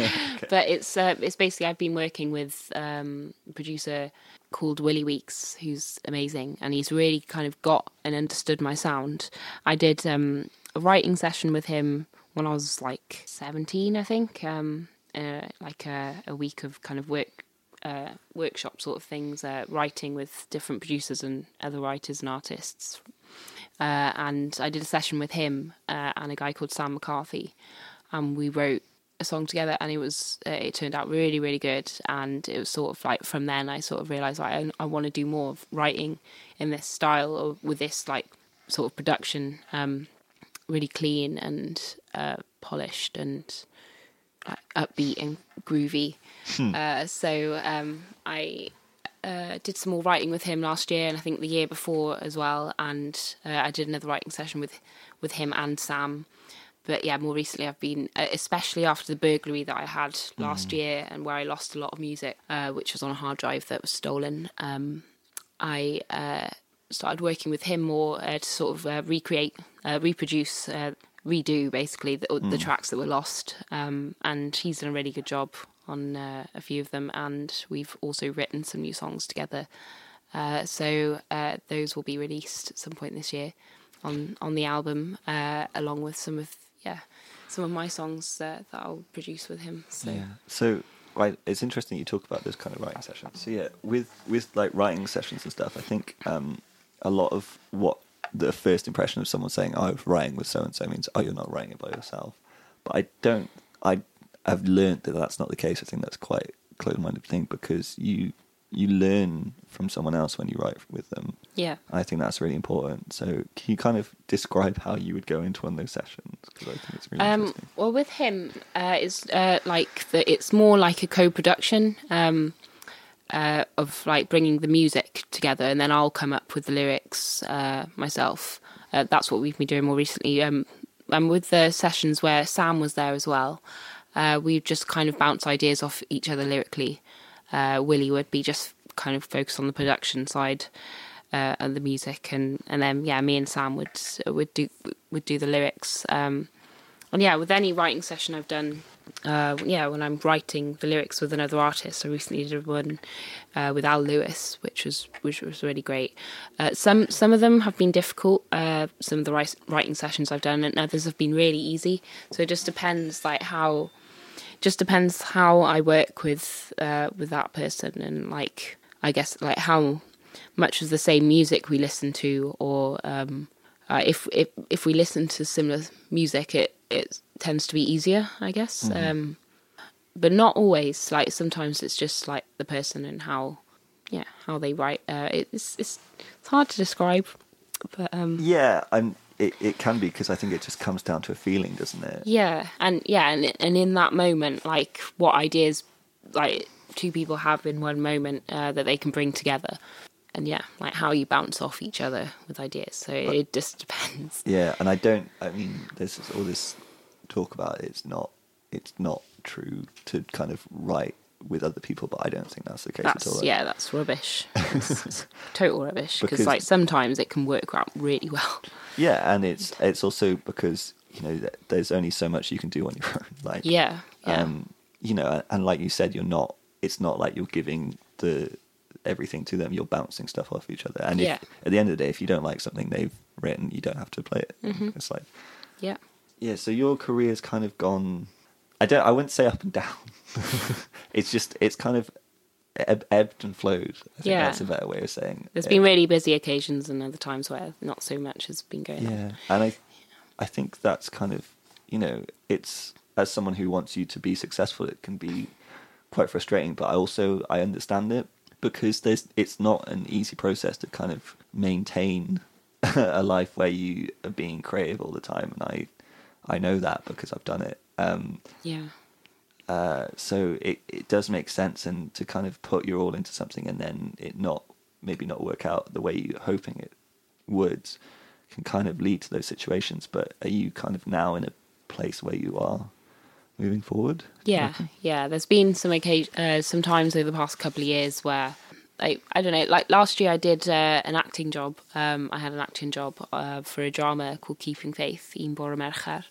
But it's uh, it's basically I've been working with um, a producer called Willie Weeks, who's amazing, and he's really kind of got and understood my sound. I did um, a writing session with him when I was like seventeen, I think. Um, uh, like a, a week of kind of work uh, workshop sort of things, uh, writing with different producers and other writers and artists. Uh, and I did a session with him uh, and a guy called Sam McCarthy, and we wrote a song together. And it was uh, it turned out really really good. And it was sort of like from then I sort of realised like, I I want to do more of writing in this style or with this like sort of production, um, really clean and uh, polished and like, upbeat and groovy. Uh, so um, I uh, did some more writing with him last year, and I think the year before as well. And uh, I did another writing session with with him and Sam. But yeah, more recently I've been, uh, especially after the burglary that I had last year, and where I lost a lot of music, uh, which was on a hard drive that was stolen. Um, I uh, started working with him more uh, to sort of uh, recreate, uh, reproduce, uh, redo basically the, the tracks that were lost. Um, and he's done a really good job on uh, a few of them. And we've also written some new songs together. Uh, so uh, those will be released at some point this year on on the album, uh, along with some of yeah some of my songs uh, that I'll produce with him. So Yeah. So right, it's interesting you talk about those kind of writing sessions. So yeah, with with like writing sessions and stuff, I think um, a lot of what the first impression of someone saying, "Oh, I was writing with so and so," means, "Oh, you're not writing it by yourself." But I don't. I have learned that that's not the case. I think that's quite a close-minded thing because you you learn from someone else when you write with them. yeah. I think that's really important. So can you kind of describe how you would go into one of those sessions? Because I think it's really Um, interesting. well, with him, uh, it's uh, like the, it's more like a co-production um, uh, of like bringing the music together, and then I'll come up with the lyrics uh, myself. Uh, that's what we've been doing more recently. Um, and with the sessions where Sam was there as well, uh, we just kind of bounce ideas off each other lyrically. Uh, Willie would be just kind of focused on the production side uh, and the music, and, and then yeah, me and Sam would would do would do the lyrics. Um, and yeah, with any writing session I've done, uh, yeah, when I'm writing the lyrics with another artist, I recently did one uh, with Al Lewis, which was which was really great. Uh, some some of them have been difficult. Uh, some of the wri- writing sessions I've done, and others have been really easy. So it just depends, like how, just depends how I work with uh, with that person, and like I guess like how much of the same music we listen to, or um, uh, if if if we listen to similar music, it it tends to be easier, I guess. Um, but not always. Like sometimes it's just like the person and how, yeah, how they write. Uh, it's it's it's hard to describe, but um, Yeah, I'm. It, it can be because I think it just comes down to a feeling, doesn't it? yeah, and yeah, and and in that moment, like what ideas, like two people have in one moment uh, that they can bring together. And yeah, like how you bounce off each other with ideas. So it just depends. Yeah, and I don't. I mean, there's all this talk about it's not. It's not true to kind of write with other people, but I don't think that's the case at all. Yeah, that's rubbish. It's, total rubbish because like sometimes it can work out really well. Yeah, and it's it's also because you know there's only so much you can do on your own. Like Yeah, yeah, um, you know, and like you said, you're not. It's not like you're giving the everything to them. You're bouncing stuff off each other. And if, Yeah. at the end of the day, if you don't like something they've written, you don't have to play it. Mm-hmm. It's like yeah. Yeah. So your career's kind of gone. I don't. I wouldn't say up and down. it's just. It's kind of eb- ebbed and flowed. I think Yeah. that's a better way of saying. There's it. been really busy occasions and other times where not so much has been going on. Yeah, and I, I think that's kind of, you know, it's as someone who wants you to be successful, it can be quite frustrating. But I also I understand it because there's it's not an easy process to kind of maintain a life where you are being creative all the time, and I, I know that because I've done it. Um, Yeah, uh, so it, it does make sense and to kind of put your all into something and then it not maybe not work out the way you're hoping it would can kind of lead to those situations but are you kind of now in a place where you are moving forward yeah, yeah. There's been some occasion, uh, some times over the past couple of years where like I don't know. Like last year, I did uh, an acting job. Um, I had an acting job uh, for a drama called Keeping Faith Un Bore Mercher.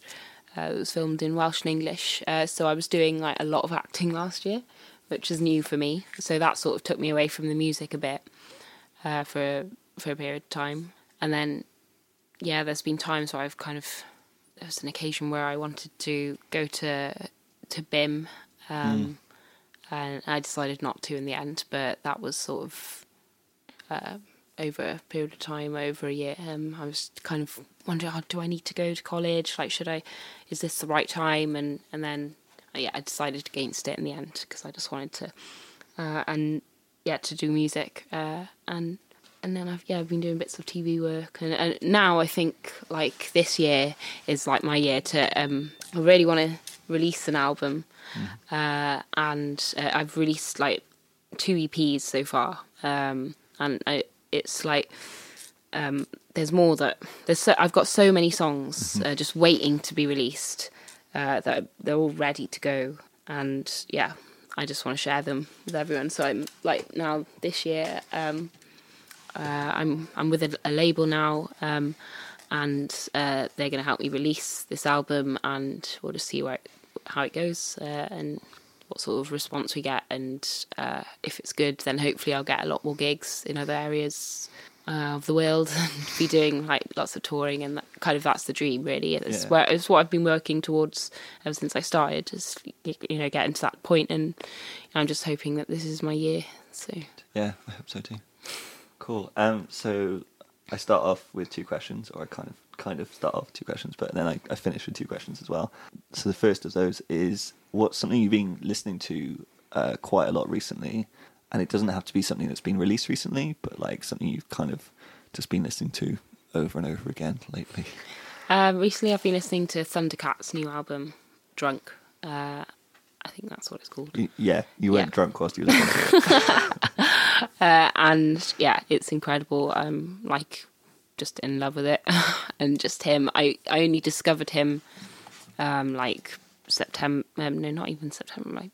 Uh, it was filmed in Welsh and English, uh, so I was doing like a lot of acting last year, which is new for me. So that sort of took me away from the music a bit uh, for for a period of time, and then yeah, there's been times where I've kind of there was an occasion where I wanted to go to to BIMM, um, and I decided not to in the end. But that was sort of uh, over a period of time, over a year. Um, I was kind of wondering, oh, do I need to go to college? Like, should I? Is this the right time? And and then yeah, I decided against it in the end because I just wanted to, uh, and yeah, to do music. Uh, and and then I've yeah I've been doing bits of TV work and, and now I think like this year is like my year to um I really want to release an album uh, and uh, I've released like two EPs so far um and I, it's like um there's more that there's so, I've got so many songs uh, just waiting to be released uh, that they're all ready to go and yeah I just want to share them with everyone. So I'm like now this year um uh, I'm I'm with a, a label now, um, and uh, they're going to help me release this album, and we'll just see where it, how it goes uh, and what sort of response we get, and uh, if it's good, then hopefully I'll get a lot more gigs in other areas uh, of the world and be doing like lots of touring, and that, kind of that's the dream really. It's Yeah. where it's what I've been working towards ever since I started, is you know getting to that point. point, and I'm just hoping that this is my year. So Yeah, I hope so too. Cool. Um, so I start off with two questions, or I kind of kind of start off with two questions, but then I, I finish with two questions as well. So the first of those is what's something you've been listening to uh, quite a lot recently, and it doesn't have to be something that's been released recently, but like something you've kind of just been listening to over and over again lately. Um, recently, I've been listening to Thundercat's new album, Drunk. Uh, I think that's what it's called. Yeah, you weren't Yeah. drunk whilst you were listening to it. Uh, and yeah, it's incredible. I'm like just in love with it, and just him. I I only discovered him um, like September. Um, no, not even September. Like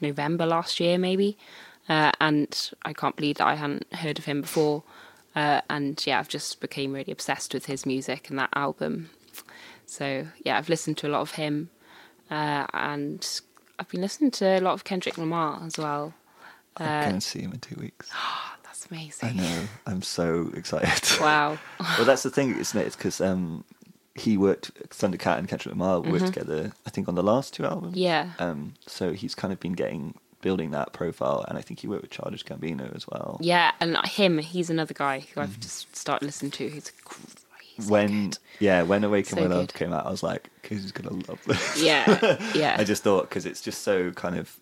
November last year, maybe. Uh, and I can't believe that I hadn't heard of him before. Uh, and yeah, I've just became really obsessed with his music and that album. So yeah, I've listened to a lot of him, uh, and I've been listening to a lot of Kendrick Lamar as well. I'm Uh, going to see him in two weeks. That's amazing. I know. I'm so excited. Wow. well, that's the thing, isn't it? It's because um, he worked Thundercat and Kendrick Lamar worked together. I think on the last two albums. Mm-hmm. Yeah. Um, so he's kind of been getting building that profile, and I think he worked with Childish Gambino as well. Yeah, and him, he's another guy who I've just started listening to. Who's crazy. Mm-hmm. when yeah, when Awaken So My Love came out, I was like, "He's gonna love this." Yeah, yeah. I just thought because it's just so kind of,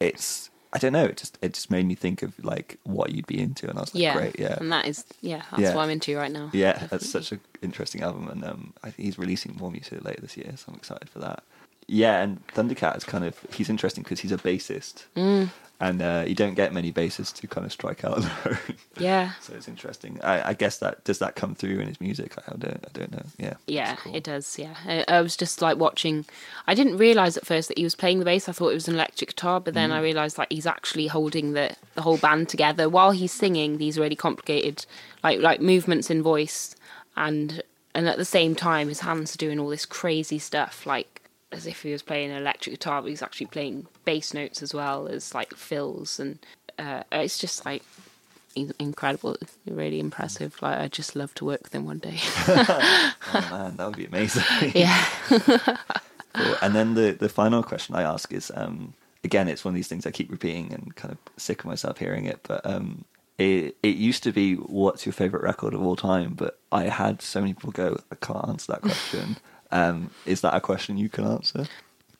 it's I don't know. It just it just made me think of like what you'd be into, and I was like, yeah, great, yeah, and that is yeah, that's Yeah. what I'm into right now. Yeah, Definitely. that's such an interesting album, and um, I think he's releasing more music later this year, so I'm excited for that. Yeah, and Thundercat is kind of he's interesting because he's a bassist, Mm. and uh, you don't get many bassists to kind of strike out yeah, so it's interesting. I, I guess that does that come through in his music. I don't, I don't know. Yeah, yeah, cool. it does. Yeah, I, I was just like watching. I didn't realize at first that he was playing the bass. I thought it was an electric guitar, but then I Mm. realized like he's actually holding the the whole band together while he's singing these really complicated like like movements in voice, and and at the same time his hands are doing all this crazy stuff like as if he was playing an electric guitar, but he's actually playing bass notes as well as like fills, and uh, it's just like incredible, really impressive. Like I just love to work with him one day. Oh man, that would be amazing. yeah. Cool. And then the the final question I ask is, um, again, it's one of these things I keep repeating and kind of sick of myself hearing it, but um, it it used to be, what's your favorite record of all time? But I had so many people go, I can't answer that question. Um, is that a question you can answer?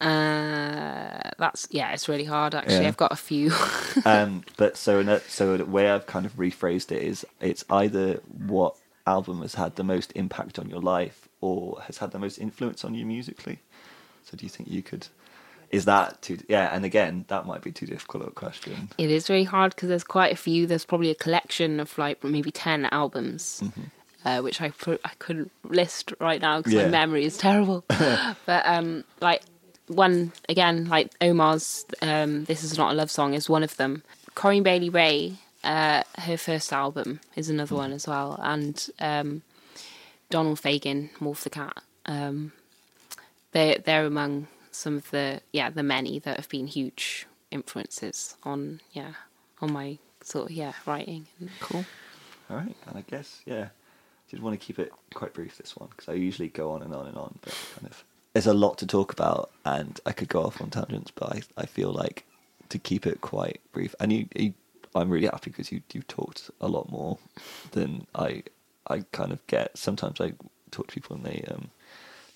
Uh, that's yeah, it's really hard actually. Yeah. I've got a few. um, but so in a, so the way I've kind of rephrased it is, it's either what album has had the most impact on your life or has had the most influence on you musically. So do you think you could? Is that too? Yeah, and again, that might be too difficult a question. it is really hard because there's quite a few. There's probably a collection of like maybe ten albums, uh, which I put, I couldn't list right now because Yeah. my memory is terrible. but um, like one again, like Omar's um, "This Is Not a Love Song" is one of them. Corinne Bailey Rae uh, her first album is another one as well, and um, Donald Fagen, Morph the Cat. Um, they they're among some of the yeah the many that have been huge influences on yeah on my sort of yeah writing. Cool. All right, and I guess yeah, did want to keep it quite brief this one because I usually go on and on and on, but kind of there's a lot to talk about, and I could go off on tangents, but I I feel like to keep it quite brief, and you, you I'm really happy because you you talked a lot more than I I kind of get. Sometimes I talk to people and they um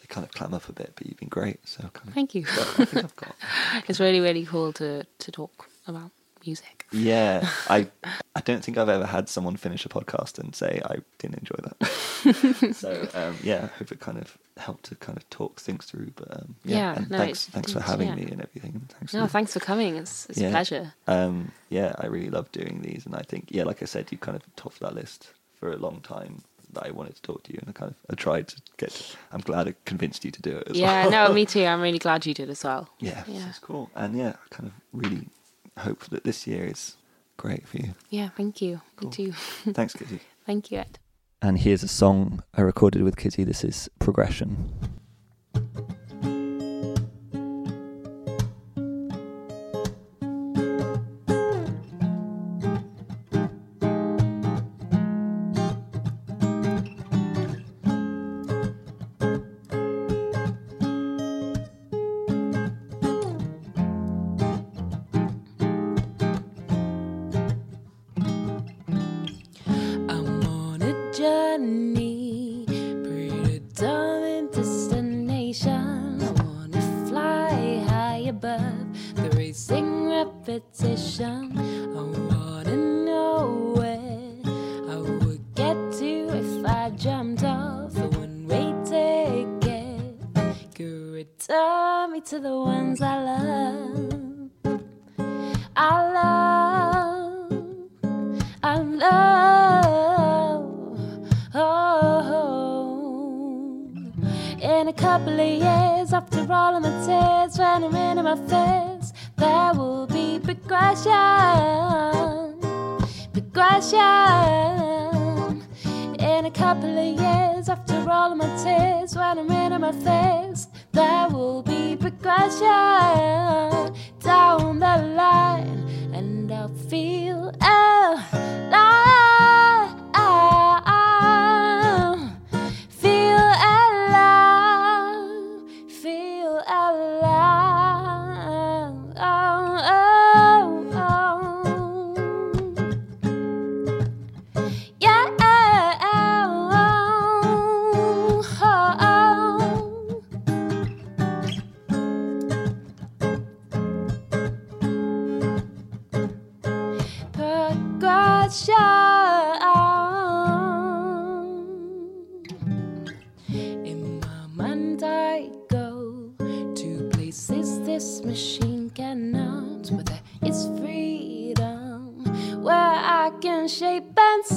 they kind of clam up a bit, but you've been great. So kind of, Thank you. I think I've got. it's really really cool to to talk about music. Yeah, I I don't think I've ever had someone finish a podcast and say I didn't enjoy that. so um, yeah, I hope it kind of helped to kind of talk things through. But um, yeah, Yeah, and no, thanks thanks for having yeah. me and everything. Thanks. No, for, thanks for coming. It's it's Yeah. a pleasure. Um, yeah, I really love doing these, and I think yeah, like I said, you kind of topped that list for a long time. That I wanted to talk to you, and I kind of I tried to get. I'm glad I convinced you to do it. As Yeah, well. no, me too. I'm really glad you did as well. Yeah, Yeah. it's cool, and yeah, I kind of really hope that this year is great for you. Yeah, thank you. Cool. Me too. Thanks, Kizzy. Thank you, Ed. And here's a song I recorded with Kizzy. This is Progression.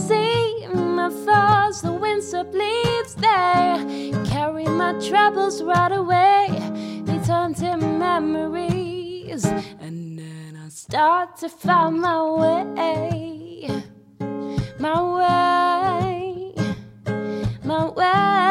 See my thoughts. The winds of leaves they carry my troubles right away. They turn to memories, and then I start to find my way, my way, my way,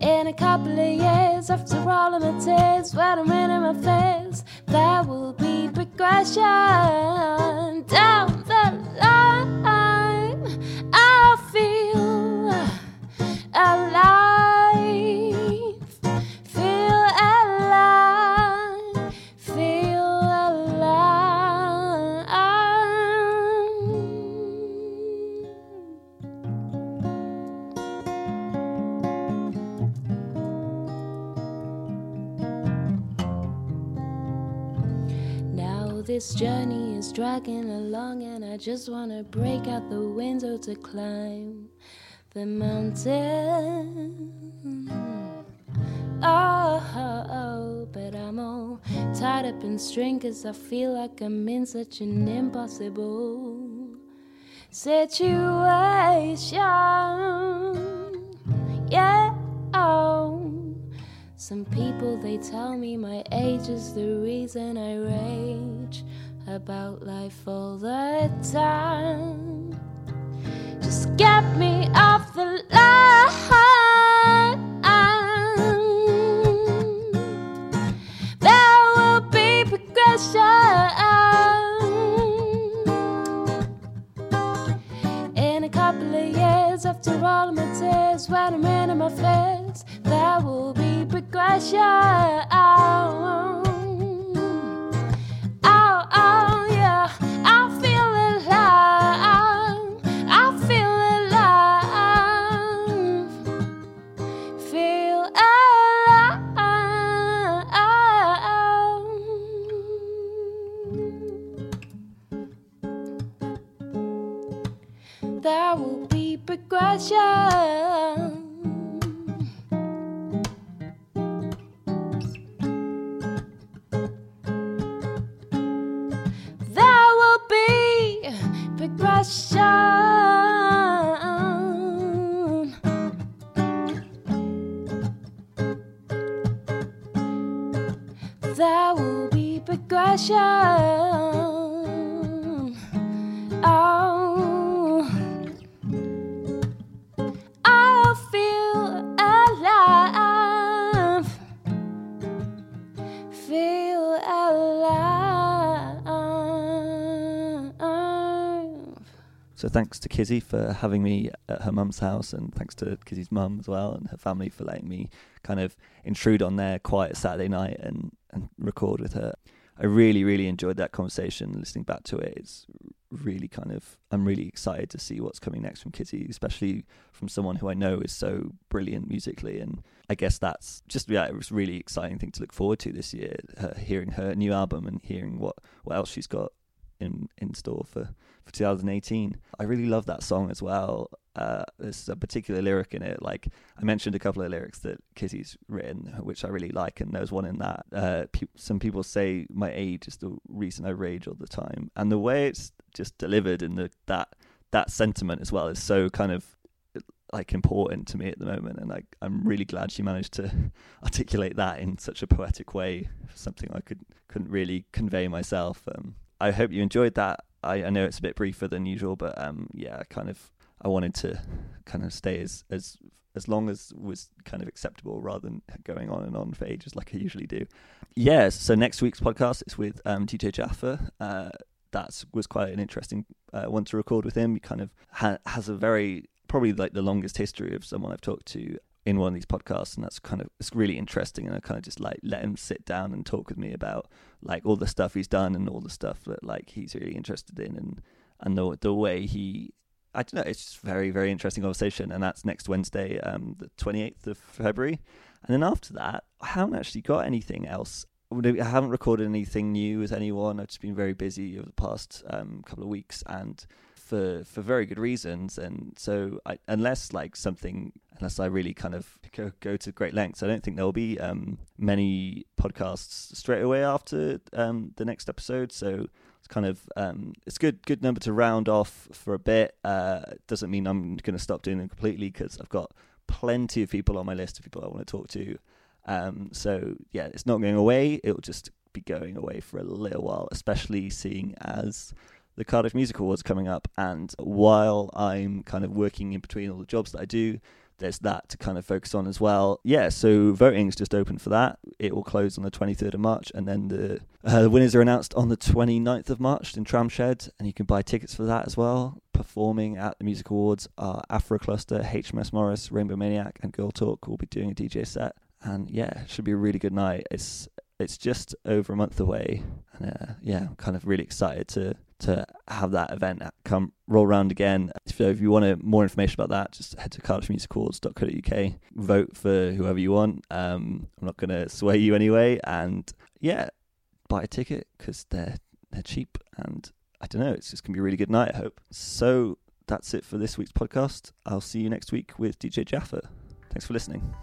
In a couple of years, after all of my tears, when I'm in my face, there will be progression down the line. I'll feel alive, this journey is dragging along, and I just wanna break out the window to climb the mountain. Oh, oh, oh, but I'm all tied up in string cause I feel like I'm in such an impossible situation. Yeah. Oh. Some people they tell me my age is the reason I rage about life all the time. Just get me off the line. There will be progression. In a couple of years, after all of my tears, when I'm in my face, there will be Oh, thanks to Kizzy for having me at her mum's house, and thanks to Kizzy's mum as well and her family for letting me kind of intrude on their quiet Saturday night and, and record with her. I really, really enjoyed that conversation. Listening back to it, it's really kind of I'm really excited to see what's coming next from Kizzy, especially from someone who I know is so brilliant musically. And I guess that's just yeah, it was really exciting thing to look forward to this year. Her, hearing her new album and hearing what what else she's got in in store for for 2018. I really love that song as well. Uh, there's a particular lyric in it. Like I mentioned a couple of lyrics that Kizzy's written, which I really like, and there's one in that. Uh, pe- some people say my age is the reason I rage all the time, and the way it's just delivered in the that that sentiment as well is so kind of like important to me at the moment, and like I'm really glad she managed to articulate that in such a poetic way. Something I could couldn't really convey myself. Um, I hope you enjoyed that. I, I know it's a bit briefer than usual, but um, yeah, kind of I wanted to kind of stay as as as long as was kind of acceptable rather than going on and on for ages like I usually do. Yeah, so next week's podcast is with um, DJ Jaffa. Uh, that was quite an interesting uh, one to record with him. He kind of ha- has a very probably like the longest history of someone I've talked to in one of these podcasts, and that's kind of it's really interesting. And I kind of just like let him sit down and talk with me about like all the stuff he's done and all the stuff that like he's really interested in, and and the the way he I don't know. It's just very, very interesting conversation, and that's next Wednesday, um, the twenty eighth of February. And then after that, I haven't actually got anything else. I haven't recorded anything new with anyone. I've just been very busy over the past um, couple of weeks, and for for very good reasons. And so, I, unless like something, unless I really kind of go, go to great lengths, I don't think there will be um, many podcasts straight away after um, the next episode. So it's kind of um, it's good good number to round off for a bit. Uh, doesn't mean I'm going to stop doing them completely because I've got plenty of people on my list of people I want to talk to. Um, so yeah, it's not going away. It'll just be going away for a little while, especially seeing as the Cardiff Music Awards coming up. And while I'm kind of working in between all the jobs that I do, there's that to kind of focus on as well. Yeah, so voting's just open for that. It will close on the 23rd of March, and then the uh, winners are announced on the 29th of March in Tramshed, and you can buy tickets for that as well. Performing at the Music Awards are Afro Cluster, HMS Morris, Rainbow Maniac, and Girl Talk will be doing a DJ set. And yeah, it should be a really good night. It's it's just over a month away, and uh, yeah, I'm kind of really excited to to have that event come roll around again. So if you want more information about that, just head to cardiffmusicawards.co.uk. Vote for whoever you want. Um, I'm not going to sway you anyway, and yeah, buy a ticket because they're they're cheap, and I don't know, it's just gonna be a really good night. I hope. So that's it for this week's podcast. I'll see you next week with DJ Jaffa. Thanks for listening.